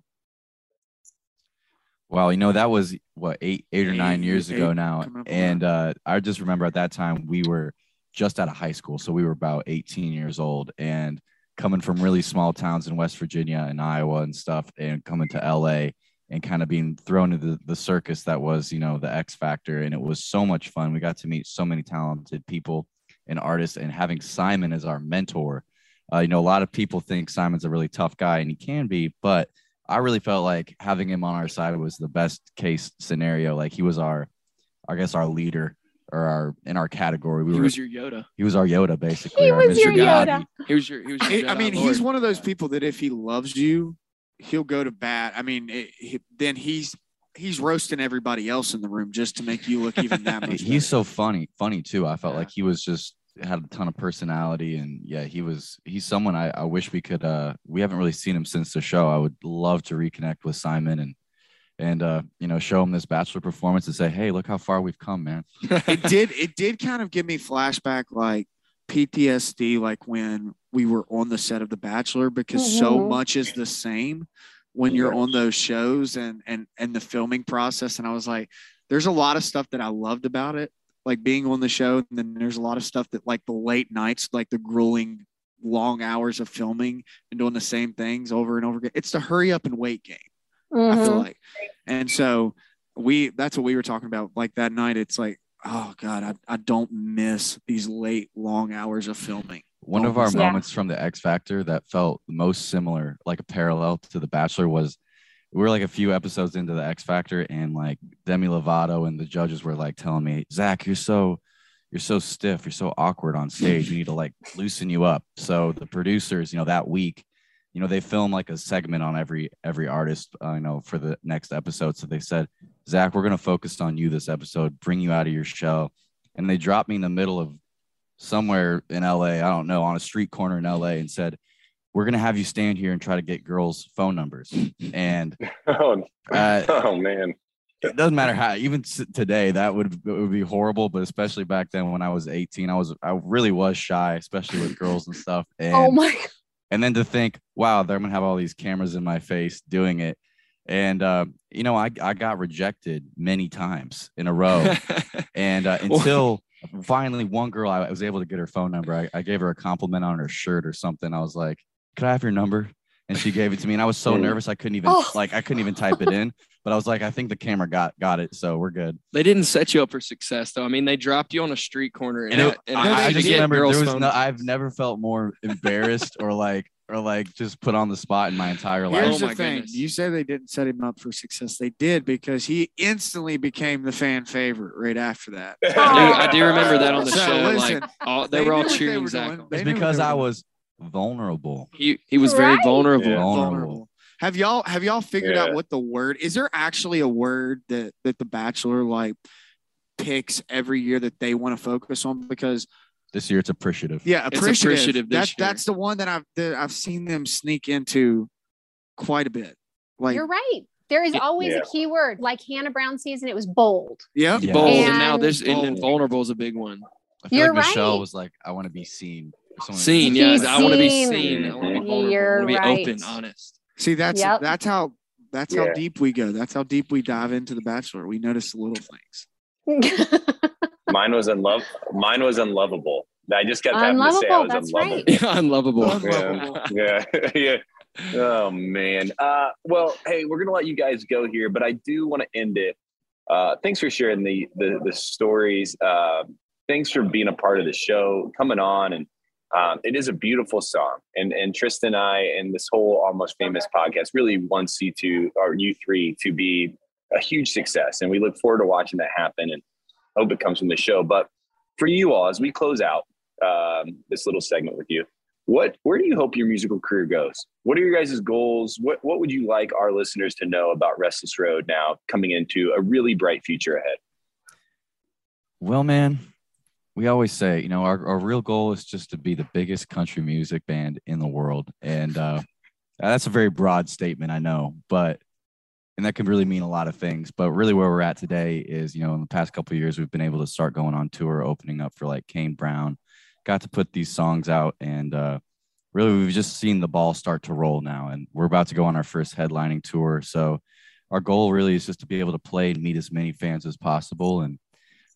Well, you know that was what eight, eight or nine Eight- years ago eight, now, coming up on and uh, I just remember at that time we were just out of high school, so we were about 18 years old, and coming from really small towns in West Virginia and Iowa and stuff, and coming to LA and kind of being thrown into the, the circus that was, you know, the X Factor, and it was so much fun. We got to meet so many talented people and artist and having Simon as our mentor. Uh, you know, a lot of people think Simon's a really tough guy, and he can be, but I really felt like having him on our side was the best case scenario. Like he was our, I guess, our leader or our in our category. We He were. was your Yoda. he was our Yoda, basically. He our was your Mr. Gandhi. Yoda. He was your. He was your I- I mean, Lord. he's one of those people that if he loves you, he'll go to bat. I mean, it, he, then he's he's roasting everybody else in the room just to make you look even that (laughs) much. He's better. so funny, funny too. I felt Yeah. like he was just had a ton of personality, and yeah, he was. He's someone I, I wish we could. uh We haven't really seen him since the show. I would love to reconnect with Simon and and uh you know show him this bachelor performance and say, hey, look how far we've come, man. (laughs) (laughs) it did it did kind of give me flashback like PTSD like when we were on the set of The Bachelor because so Mhm. much is the same when you're on those shows and and and the filming process and I was like there's a lot of stuff that I loved about it like being on the show and then there's a lot of stuff that like the late nights like the grueling long hours of filming and doing the same things over and over again it's the hurry up and wait game I feel Mhm. like. And so we that's what we were talking about. Like that night, it's like, oh God, I, I don't miss these late long hours of filming. One of our. Yeah. moments from the X Factor that felt most similar, like a parallel to The Bachelor, was we were like a few episodes into the X Factor, and like Demi Lovato and the judges were like telling me, Zach, you're so you're so stiff, you're so awkward on stage. We need to like loosen you up. So the producers, you know, that week, you know, they film like a segment on every every artist, uh, you know, for the next episode. So they said, Zach, we're gonna focus on you this episode, bring you out of your shell. And they dropped me in the middle of somewhere in LA, I don't know, on a street corner in LA and said, We're gonna have you stand here and try to get girls' phone numbers. And (laughs) Oh, uh, (laughs) oh man. it doesn't matter how, even today, that would it would be horrible. But especially back then when I was 18, I was I really was shy, especially with girls and stuff. (laughs) And Oh my God. and then to think, wow, they're gonna have all these cameras in my face doing it. And uh, you know, I I got rejected many times in a row. And uh, until finally one girl, I was able to get her phone number. I, I gave her a compliment on her shirt or something. I was like, "Could I have your number?" And she gave it to me. And I was so nervous I couldn't even Oh. like I couldn't even type it in. But I was like, I think the camera got got it, so we're good. They didn't set you up for success, though. I mean, they dropped you on a street corner and, And it- and I, I just remember there was no. I've never felt more embarrassed or like or like just put on the spot in my entire life. Here's Oh the thing: goodness. you say they didn't set him up for success. They did because he instantly became the fan favorite right after that. (laughs) I do, I do remember that on the So, show. listen, like, all, they, they were all knew what they cheering Zach. doing. on. They It's because I was vulnerable. He he was very Right. vulnerable. Yeah, Vulnerable. Have y'all have y'all figured Yeah. out what the word is? There actually a word that that the Bachelor like picks every year that they want to focus on because This year it's appreciative. yeah, It's appreciative. appreciative this that's year. that's the one that I've that I've seen them sneak into quite a bit. Like You're right. There is always Yeah. a key word. Like Hannah Brown season, it was bold. yeah, Yeah. Bold, and, now this and, and Bold. vulnerable is a big one. I feel You're like Michelle right. was like, I want to be seen. or Seen, yeah. He's I want to be seen. seen. I want to be vulnerable. I You're want to be right. open, honest. See, that's Yep. that's how that's how deep we go. That's how deep we dive into the Bachelor. We notice the little things. (laughs) Mine was unlov. Mine was unlovable. I just kept having to say I was that's unlovable. right. (laughs) Yeah, unlovable. Unlovable. Yeah, (laughs) yeah. Oh man. Uh, well, hey, we're gonna let you guys go here, but I do want to end it. Uh, thanks for sharing the the, the stories. Uh, thanks for being a part of the show, coming on, and Um, it is a beautiful song, and and Trista and I and this whole almost famous podcast really wants you to or you three to be a huge success, and we look forward to watching that happen, and hope it comes from the show. But for you all, as we close out um, this little segment with you, what where do you hope your musical career goes? What are your guys' goals? What what would you like our listeners to know about Restless Road now coming into a really bright future ahead? Well, man, we always say, you know, our, our real goal is just to be the biggest country music band in the world. And uh, that's a very broad statement, I know, but and that can really mean a lot of things. But really, where we're at today is, you know, in the past couple years, we've been able to start going on tour, opening up for like Kane Brown, got to put these songs out, and uh, really, we've just seen the ball start to roll now, and we're about to go on our first headlining tour. So, our goal really is just to be able to play and meet as many fans as possible, and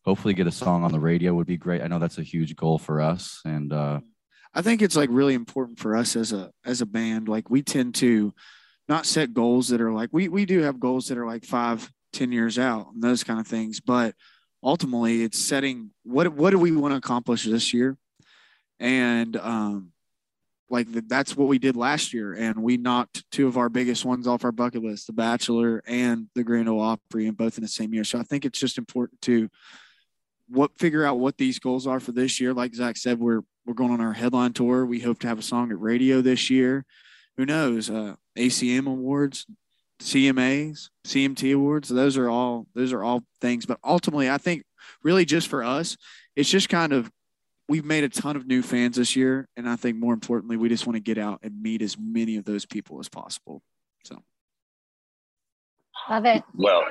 hopefully get a song on the radio would be great. I know that's a huge goal for us, and uh, I think it's like really important for us as a as a band. Like we tend to not set goals that are like we we do have goals that are like five, ten years out and those kind of things. But ultimately, it's setting what what do we want to accomplish this year, and um, like that's what we did last year, and we knocked two of our biggest ones off our bucket list: The Bachelor and the Grand Ole Opry, and both in the same year. So I think it's just important to what figure out what these goals are for this year. Like Zach said, we're we're going on our headline tour. We hope to have a song at radio this year. Who knows? Uh, ACM awards, CMAs, CMT awards. Those are all those are all things. But ultimately, I think really just for us, it's just kind of we've made a ton of new fans this year, and I think more importantly, we just want to get out and meet as many of those people as possible. So, love it. Well,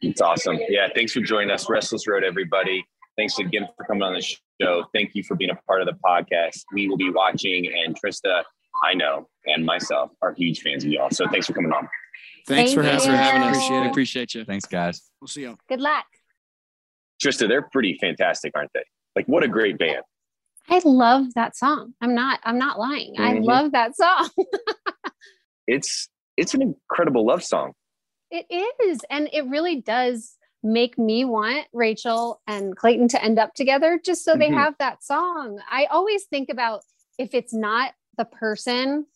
it's awesome. Yeah, thanks for joining us, Restless Road, everybody. Thanks again for coming on the show. Thank you for being a part of the podcast. We will be watching, and Trista, I know, and myself are huge fans of y'all. So thanks for coming on. Thanks Thank for you. having us. Appreciate it. Appreciate you. thanks, guys. We'll see you. Good luck. Trista, they're pretty fantastic, aren't they? Like, what a great band. I love that song. I'm not. I'm not lying. I Mhm. love that song. (laughs) It's it's an incredible love song. It is. And it really does make me want Rachel and Clayton to end up together just so they Mhm. have that song. I always think about if it's not the person,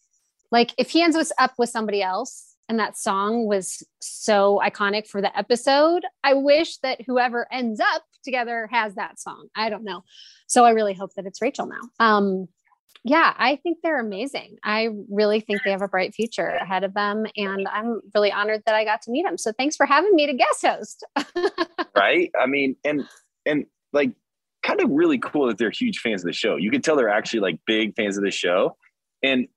like if he ends up with somebody else and that song was so iconic for the episode, I wish that whoever ends up together has that song. I don't know. So I really hope that it's Rachel now. Um, yeah, I think they're amazing. I really think they have a bright future ahead of them. And I'm really honored that I got to meet them. So thanks for having me to guest host. (laughs) right? I mean, and and like kind of really cool that they're huge fans of the show. You can tell they're actually like big fans of the show. And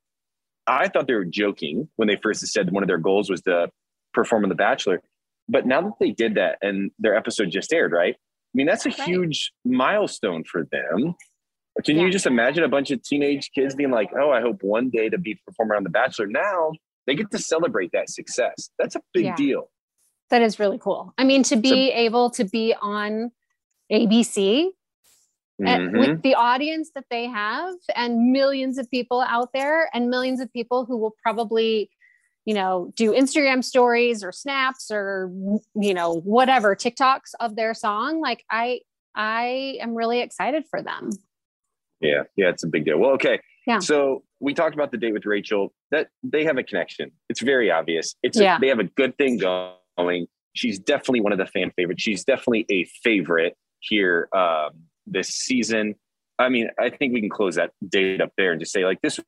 I thought they were joking when they first said one of their goals was to perform on The Bachelor. But now that they did that and their episode just aired, right? I mean, that's a Right. huge milestone for them. Can Yeah. you just imagine a bunch of teenage kids being like, oh, I hope one day to be a performer on The Bachelor? Now they get to celebrate that success. That's a big Yeah. deal. that is really cool. I mean, to be able to be on ABC and Mhm. with the audience that they have and millions of people out there and millions of people who will probably you know do instagram stories or snaps or you know whatever tiktoks of their song like i i am really excited for them Yeah, yeah, it's a big deal. Well, okay. Yeah. So we talked about the date with Rachel. That they have a connection. It's very obvious. It's Yeah. a, they have a good thing going. She's definitely one of the fan favorites. She's definitely a favorite here um, this season. I mean, I think we can close that date up there and just say like this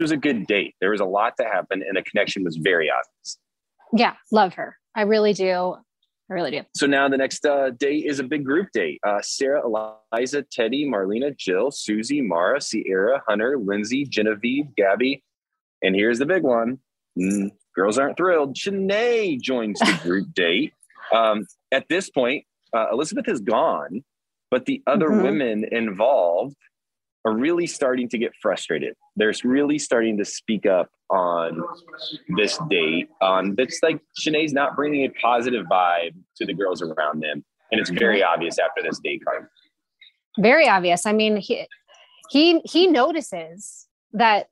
was a good date. There was a lot to happen, and the connection was very obvious. yeah love her i really do i really do So now the next uh, date is a big group date. Uh, Sarah, Eliza, Teddi, Melina, Jill, Susie, Mara, Sierra, Hunter, Lyndsey, Genevieve, Gabby, and here's the big one. Mm, girls aren't thrilled. Shanae joins the (laughs) group date. Um, at this point, uh, Elizabeth is gone, but the other Mhm. women involved are really starting to get frustrated. They're really starting to speak up on this date. On that's like Shanae's not bringing a positive vibe to the girls around them, and it's very obvious after this date card. very obvious i mean he he he notices that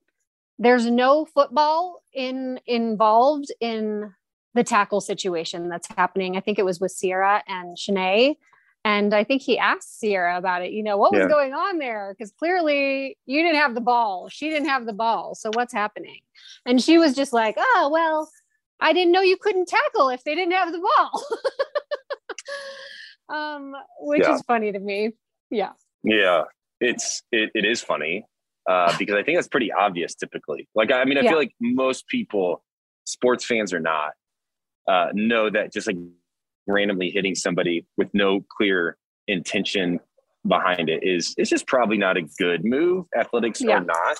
there's no football in involved in the tackle situation that's happening i think it was with sierra and Shanae. And I think he asked Sierra about it, you know, what was Yeah. going on there? Because clearly you didn't have the ball. She didn't have the ball. So what's happening? And she was just like, oh, well, I didn't know you couldn't tackle if they didn't have the ball. (laughs) um, which Yeah. is funny to me. Yeah. Yeah, it's it, it is funny uh, because I think that's pretty obvious typically. Like I mean, I Yeah. feel like most people, sports fans or not, uh, know that just like randomly hitting somebody with no clear intention behind it is it's just probably not a good move, athletics Yeah. or not.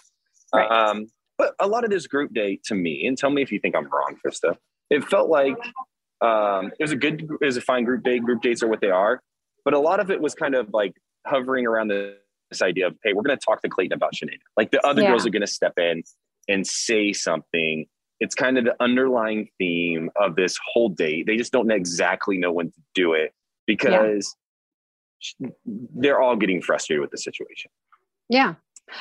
Right. Um, but a lot of this group day to me, and tell me if you think I'm wrong, Trista. It felt like um, it was a good, it was a fine group day. Group dates are what they are, but a lot of it was kind of like hovering around the, this idea of, hey, we're going to talk to Clayton about Shanae. Like the other Yeah. girls are going to step in and say something. It's kind of the underlying theme of this whole date. They just don't exactly know when to do it because they're all getting frustrated with the situation. Yeah.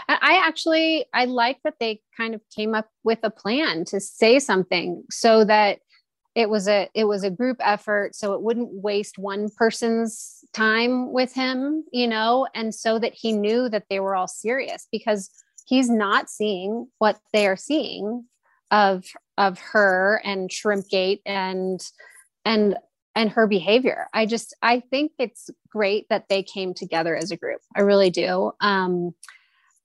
I actually I like that they kind of came up with a plan to say something so that it was a it was a group effort so it wouldn't waste one person's time with him, you know, and so that he knew that they were all serious because he's not seeing what they are seeing of of her and Shrimpgate and and and her behavior. I just I think it's great that they came together as a group. I really do. Um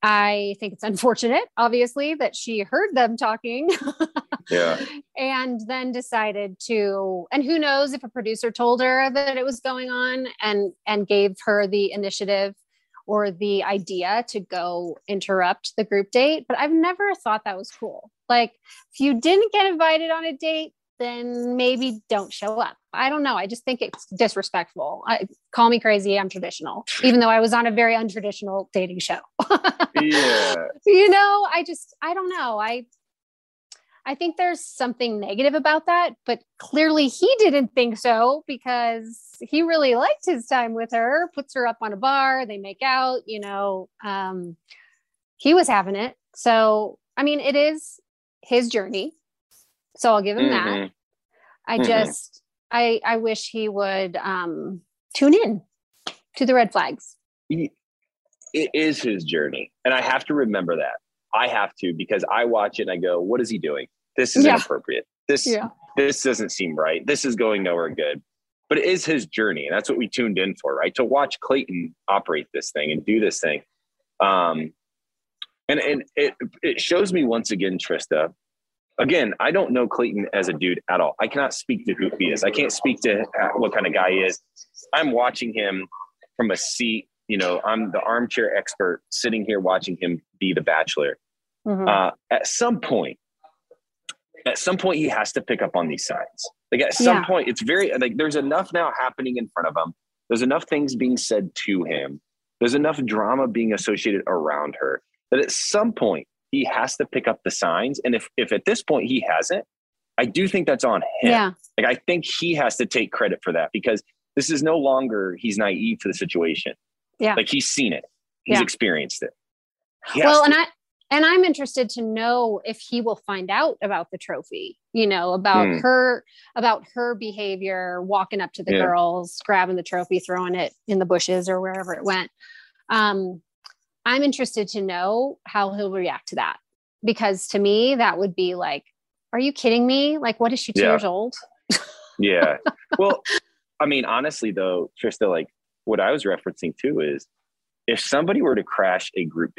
I think it's unfortunate, obviously, that she heard them talking (laughs) Yeah. and then decided to and who knows if a producer told her that it was going on and and gave her the initiative or the idea to go interrupt the group date but i've never thought that was cool. Like if you didn't get invited on a date then maybe don't show up. I don't know. I just think it's disrespectful. I, call me crazy i'm traditional even though i was on a very untraditional dating show. (laughs) Yeah. you know i just i don't know. I i think there's something negative about that but clearly he didn't think so because he really liked his time with her puts her up on a bar they make out you know um he was having it so i mean it is his journey so i'll give him that Mhm. i Mhm. just i i wish he would um tune in to the red flags it is his journey. And I have to remember that. I have to because I watch it and I go, what is he doing? This is Yeah. inappropriate. This yeah this doesn't seem right. This is going nowhere good. But it is his journey, and that's what we tuned in for, right? To watch Clayton operate this thing and do this thing. Um, and and it it shows me once again, Trista. Again, I don't know Clayton as a dude at all. I cannot speak to who he is. I can't speak to uh, what kind of guy he is. I'm watching him from a seat. You know, I'm the armchair expert sitting here watching him be the bachelor Mhm. uh, at some point, at some point, he has to pick up on these signs. Like at some Yeah. point, it's very like there's enough now happening in front of him. There's enough things being said to him. There's enough drama being associated around her that at some point he has to pick up the signs. And if if at this point he hasn't, I do think that's on him. yeah Like I think he has to take credit for that because this is no longer he's naive to the situation. Yeah. Like he's seen it. He's Yeah. experienced it. Well to. and i and i'm interested to know if he will find out about the trophy you know about Hmm. her about her behavior walking up to the Yeah. girls grabbing the trophy throwing it in the bushes or wherever it went um i'm interested to know how he'll react to that because to me that would be like are you kidding me like what is she two Yeah. years old Yeah. (laughs) Well, I mean, honestly, though, Trista, like what I was referencing too is if somebody were to crash a group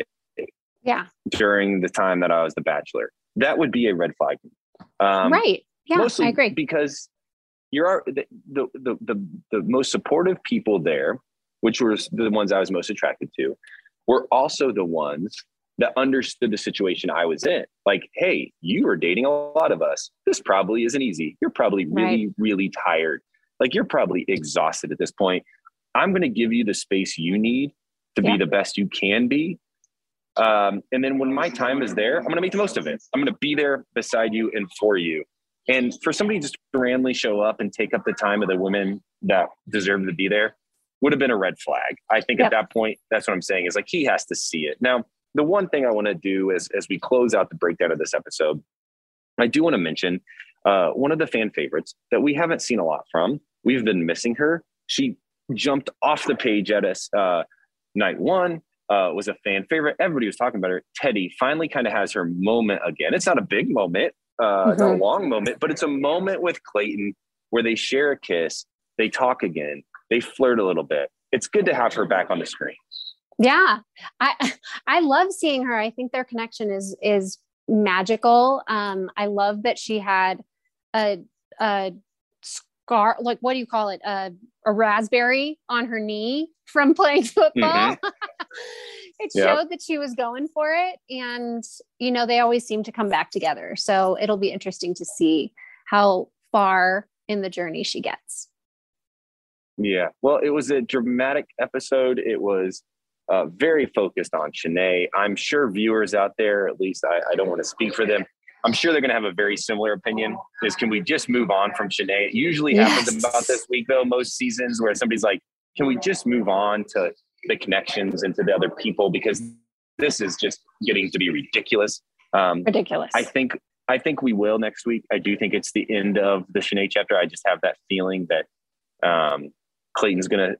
yeah during the time that I was the bachelor, that would be a red flag. Um, right yeah mostly i agree because you're the, the, the, the, the most supportive people there, which were the ones I was most attracted to, were also the ones that understood the situation I was in. Like, hey, you are dating a lot of us. This probably isn't easy. You're probably really, really tired. Like, you're probably exhausted at this point. I'm going to give you the space you need to Yeah. be the best you can be. Um, and then when my time is there, I'm going to make the most of it. I'm going to be there beside you and for you. And for somebody just to randomly show up and take up the time of the women that deserve to be there would have been a red flag. I think Yep. at that point, that's what I'm saying is like he has to see it. Now, the one thing I want to do is as we close out the breakdown of this episode, I do want to mention uh, one of the fan favorites that we haven't seen a lot from. We've been missing her. She jumped off the page at us uh, night one. Uh, was a fan favorite. Everybody was talking about her. Teddi finally kind of has her moment again. It's not a big moment, uh, it's not a long moment, but it's a moment with Clayton where they share a kiss, they talk again, they flirt a little bit. It's good to have her back on the screen. Yeah. I (laughs) I love seeing her. I think their connection is is magical. Um I love that she had a a scar like what do you call it? A a raspberry on her knee from playing football. (laughs) (laughs) it Yep. showed that she was going for it and you know they always seem to come back together. So it'll be interesting to see how far in the journey she gets. Yeah. Well, it was a dramatic episode. It was uh, very focused on Shanae. I'm sure viewers out there, at least I, I don't want to speak for them. I'm sure they're going to have a very similar opinion. Is can we just move on from Shanae? It usually happens Yes. about this week, though, most seasons where somebody's like, can we just move on to the connections and to the other people? Because this is just getting to be ridiculous. Um, Ridiculous. I think I think we will next week. I do think it's the end of the Shanae chapter. I just have that feeling that um, Clayton's going to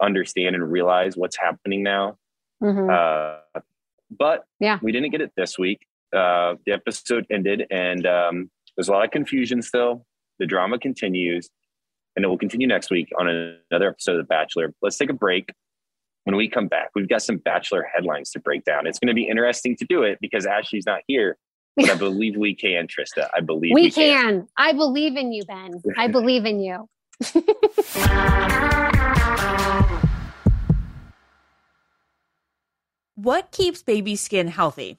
understand and realize what's happening now. Mhm. Uh, but Yeah. we didn't get it this week. Uh, the episode ended, and um, there's a lot of confusion still. The drama continues, and it will continue next week on another episode of The Bachelor. Let's take a break. When we come back, we've got some Bachelor headlines to break down. It's going to be interesting to do it because Ashley's not here, but I (laughs) believe we can, Trista. I believe we, we, can. I believe in you, Ben. I (laughs) believe in you. What keeps baby skin healthy?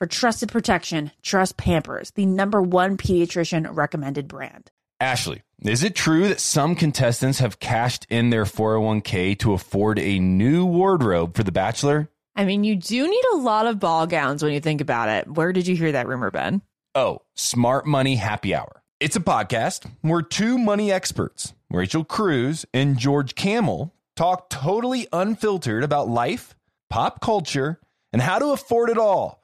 For trusted protection, trust Pampers, the number one pediatrician recommended brand. Ashley, is it true that some contestants have cashed in their 401k to afford a new wardrobe for The Bachelor? I mean, you do need a lot of ball gowns when you think about it. Where did you hear that rumor, Ben? Oh, Smart Money Happy Hour. It's a podcast where two money experts, Rachel Cruz and George Kamel, talk totally unfiltered about life, pop culture, and how to afford it all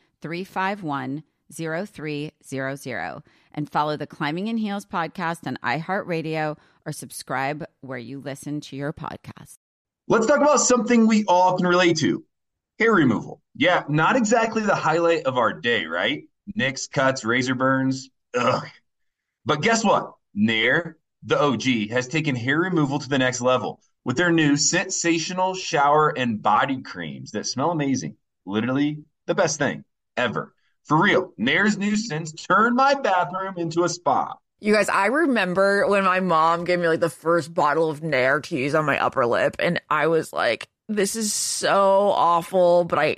351 0300 and follow the Climbing in Heels podcast on iHeartRadio or subscribe where you listen to your podcast. Let's talk about something we all can relate to hair removal. Yeah, not exactly the highlight of our day, right? Nicks, cuts, razor burns. Ugh. But guess what? Nair, the OG, has taken hair removal to the next level with their new sensational shower and body creams that smell amazing. Literally the best thing ever. For real, Nair's scents turned my bathroom into a spa. You guys, I remember when my mom gave me like the first bottle of Nair to use on my upper lip, and I was like, this is so awful, but I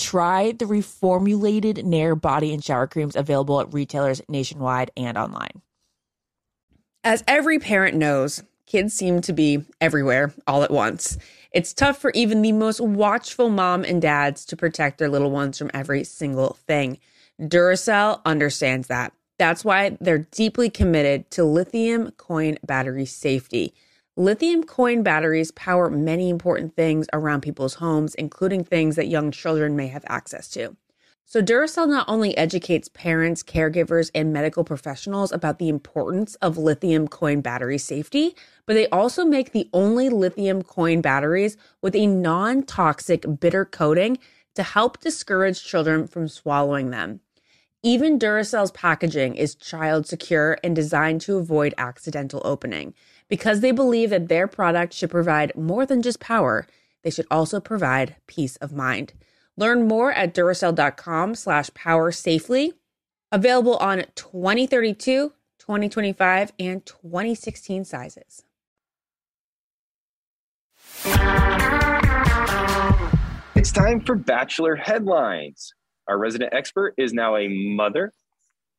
Try the reformulated Nair body and shower creams available at retailers nationwide and online. As every parent knows, kids seem to be everywhere all at once. It's tough for even the most watchful mom and dads to protect their little ones from every single thing. Duracell understands that. That's why they're deeply committed to lithium coin battery safety. Lithium coin batteries power many important things around people's homes, including things that young children may have access to. So, Duracell not only educates parents, caregivers, and medical professionals about the importance of lithium coin battery safety, but they also make the only lithium coin batteries with a non toxic bitter coating to help discourage children from swallowing them. Even Duracell's packaging is child secure and designed to avoid accidental opening. Because they believe that their product should provide more than just power, they should also provide peace of mind. Learn more at Duracell.com slash power safely. Available on 2032, 2025, and 2016 sizes. It's time for Bachelor Headlines. Our resident expert is now a mother.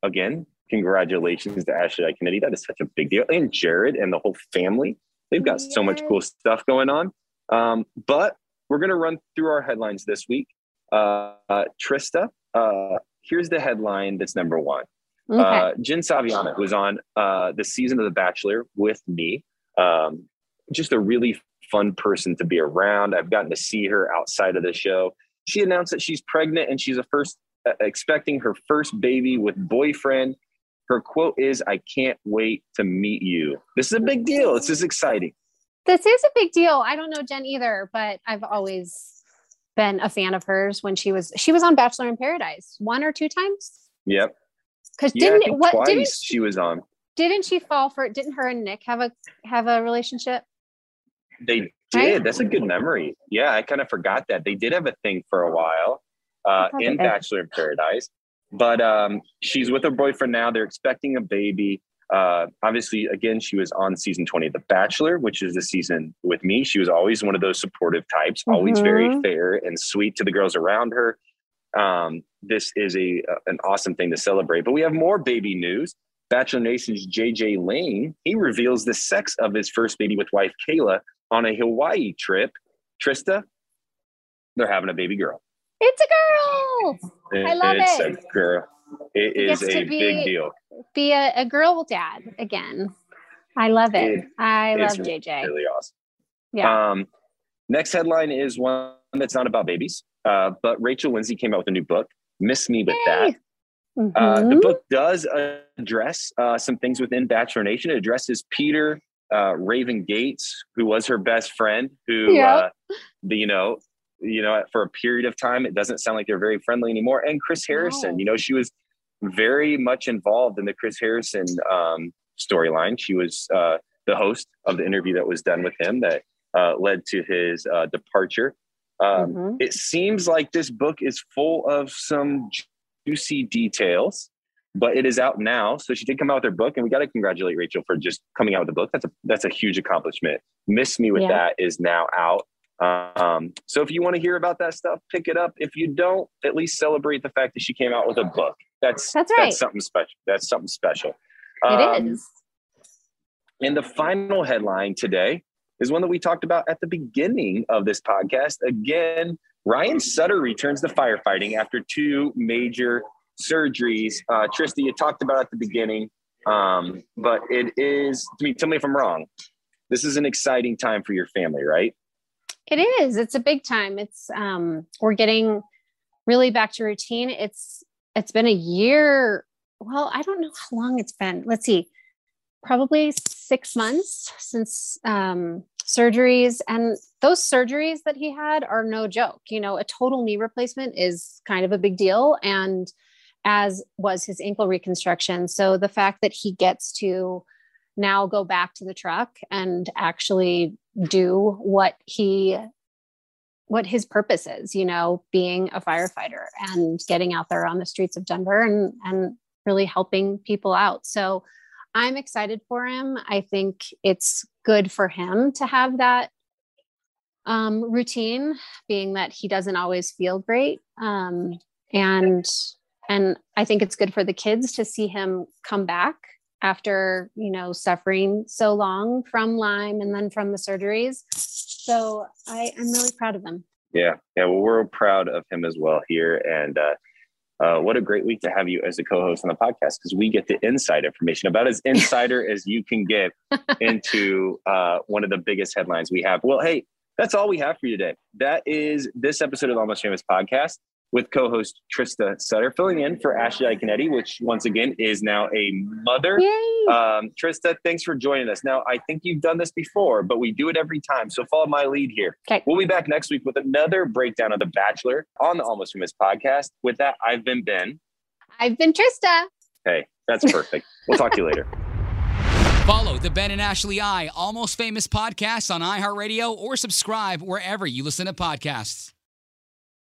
Again, congratulations to Ashley Kennedy. That is such a big deal. And Jared and the whole family. They've got so much cool stuff going on. Um, but we're going to run through our headlines this week. Uh, uh, Trista, uh, here's the headline that's number one. Okay. Uh, Jen Saviano, who's on uh, the season of The Bachelor with me, um, just a really fun person to be around. I've gotten to see her outside of the show. She announced that she's pregnant and she's a first uh, expecting her first baby with boyfriend. Her quote is, I can't wait to meet you. This is a big deal. This is exciting. This is a big deal. I don't know Jen either, but I've always been a fan of hers when she was she was on Bachelor in Paradise one or two times. Yep. Because didn't what twice didn't she was on? Didn't she fall for it? Didn't her and Nick have a have a relationship? They did. Right? That's a good memory. Yeah, I kind of forgot that. They did have a thing for a while uh, in Bachelor in Paradise. But um, she's with her boyfriend now. They're expecting a baby. Uh, obviously, again, she was on season 20 of The Bachelor, which is the season with me. She was always one of those supportive types, mm-hmm. always very fair and sweet to the girls around her. Um, this is a an awesome thing to celebrate. But we have more baby news. Bachelor Nation's JJ Lane, he reveals the sex of his first baby with wife Kayla on a Hawaii trip. Trista, they're having a baby girl. It's a girl. I love it's it. It's a girl. It He is a be- big deal. Be a, a girl dad again. I love it. It- I love it's JJ. Really awesome. Yeah. Um, next headline is one that's not about babies, uh, but Rachel Lindsay came out with a new book, Miss Me With That. Uh, the Mhm. book does address uh, some things within Bachelor Nation. It addresses Peter uh, Raven Gates, who was her best friend, who, Yep. uh, the, you know, you know, for a period of time, it doesn't sound like they're very friendly anymore. And Chris Harrison, No. you know, she was very much involved in the Chris Harrison um, storyline. She was uh, the host of the interview that was done with him that uh, led to his uh, departure. Um, Mhm. It seems like this book is full of some juicy details, but it is out now. So she did come out with her book, and we got to congratulate Rachel for just coming out with the book. That's a that's a huge accomplishment. Miss Me with Yeah. that is now out. Um, so if you want to hear about that stuff, pick it up. If you don't, at least celebrate the fact that she came out with a book. That's That's right. That's something special. That's something special. It Um, is. and the final headline today is one that we talked about at the beginning of this podcast. Again, Ryan Sutter returns to firefighting after two major surgeries. Uh, Trista, you talked about at the beginning, um, but it is, I mean, tell me if I'm wrong. This is an exciting time for your family, right? It is. It's a big time. It's um we're getting really back to routine. It's it's been a year. Well, I don't know how long it's been. Let's see. Probably 6 months since um surgeries and those surgeries that he had are no joke. You know, a total knee replacement is kind of a big deal and as was his ankle reconstruction. So the fact that he gets to now go back to the truck and actually do what he what his purpose is you know being a firefighter and getting out there on the streets of denver and and really helping people out. So i'm excited for him. I think it's good for him to have that um, routine being that he doesn't always feel great. Um, and and i think it's good for the kids to see him come back after you know suffering so long from lyme and then from the surgeries so I, i'm really proud of him Yeah, yeah. Well, we're proud of him as well here, and uh, uh, what a great week to have you as a co-host on the podcast because we get the inside information about as insider (laughs) as you can get into uh, one of the biggest headlines we have. Well, hey, that's all we have for you today. That is this episode of Almost Famous podcast with co-host Trista Sutter filling in for Ashley Iaconetti, which once again is now a mother. Um, Trista, thanks for joining us. Now, I think you've done this before, but we do it every time. So follow my lead here. Okay. We'll be back next week with another breakdown of The Bachelor on the Almost Famous podcast. With that, I've been Ben. i've been trista Hey, that's perfect. we'll talk to you later. (laughs) Follow the Ben and Ashley I Almost Famous podcast on iHeartRadio or subscribe wherever you listen to podcasts.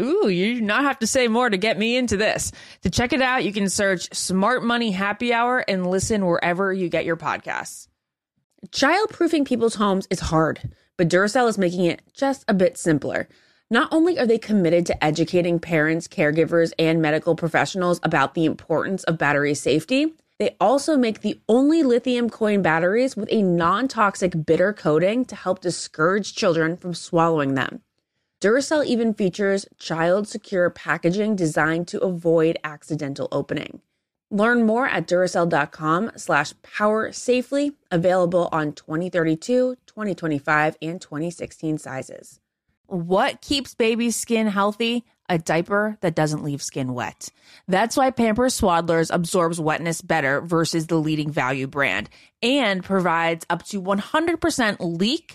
Ooh, you do not have to say more to get me into this. To check it out, you can search Smart Money Happy Hour and listen wherever you get your podcasts. Childproofing people's homes is hard, but Duracell is making it just a bit simpler. Not only are they committed to educating parents, caregivers, and medical professionals about the importance of battery safety, they also make the only lithium coin batteries with a non toxic bitter coating to help discourage children from swallowing them. Duracell even features child secure packaging designed to avoid accidental opening. Learn more at Duracell.com slash power safely, available on 2032, 2025, and 2016 sizes. What keeps baby's skin healthy? A diaper that doesn't leave skin wet. That's why Pampers Swaddlers absorbs wetness better versus the leading value brand and provides up to 100% leak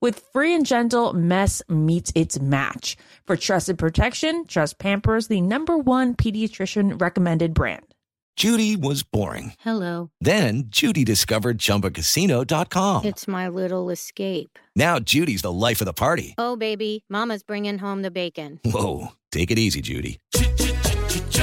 With Free and Gentle, mess meets its match. For trusted protection, trust Pampers, the number one pediatrician recommended brand. Judy was boring. Hello. Then Judy discovered ChumbaCasino.com. It's my little escape. Now Judy's the life of the party. Oh, baby, Mama's bringing home the bacon. Whoa, take it easy, Judy.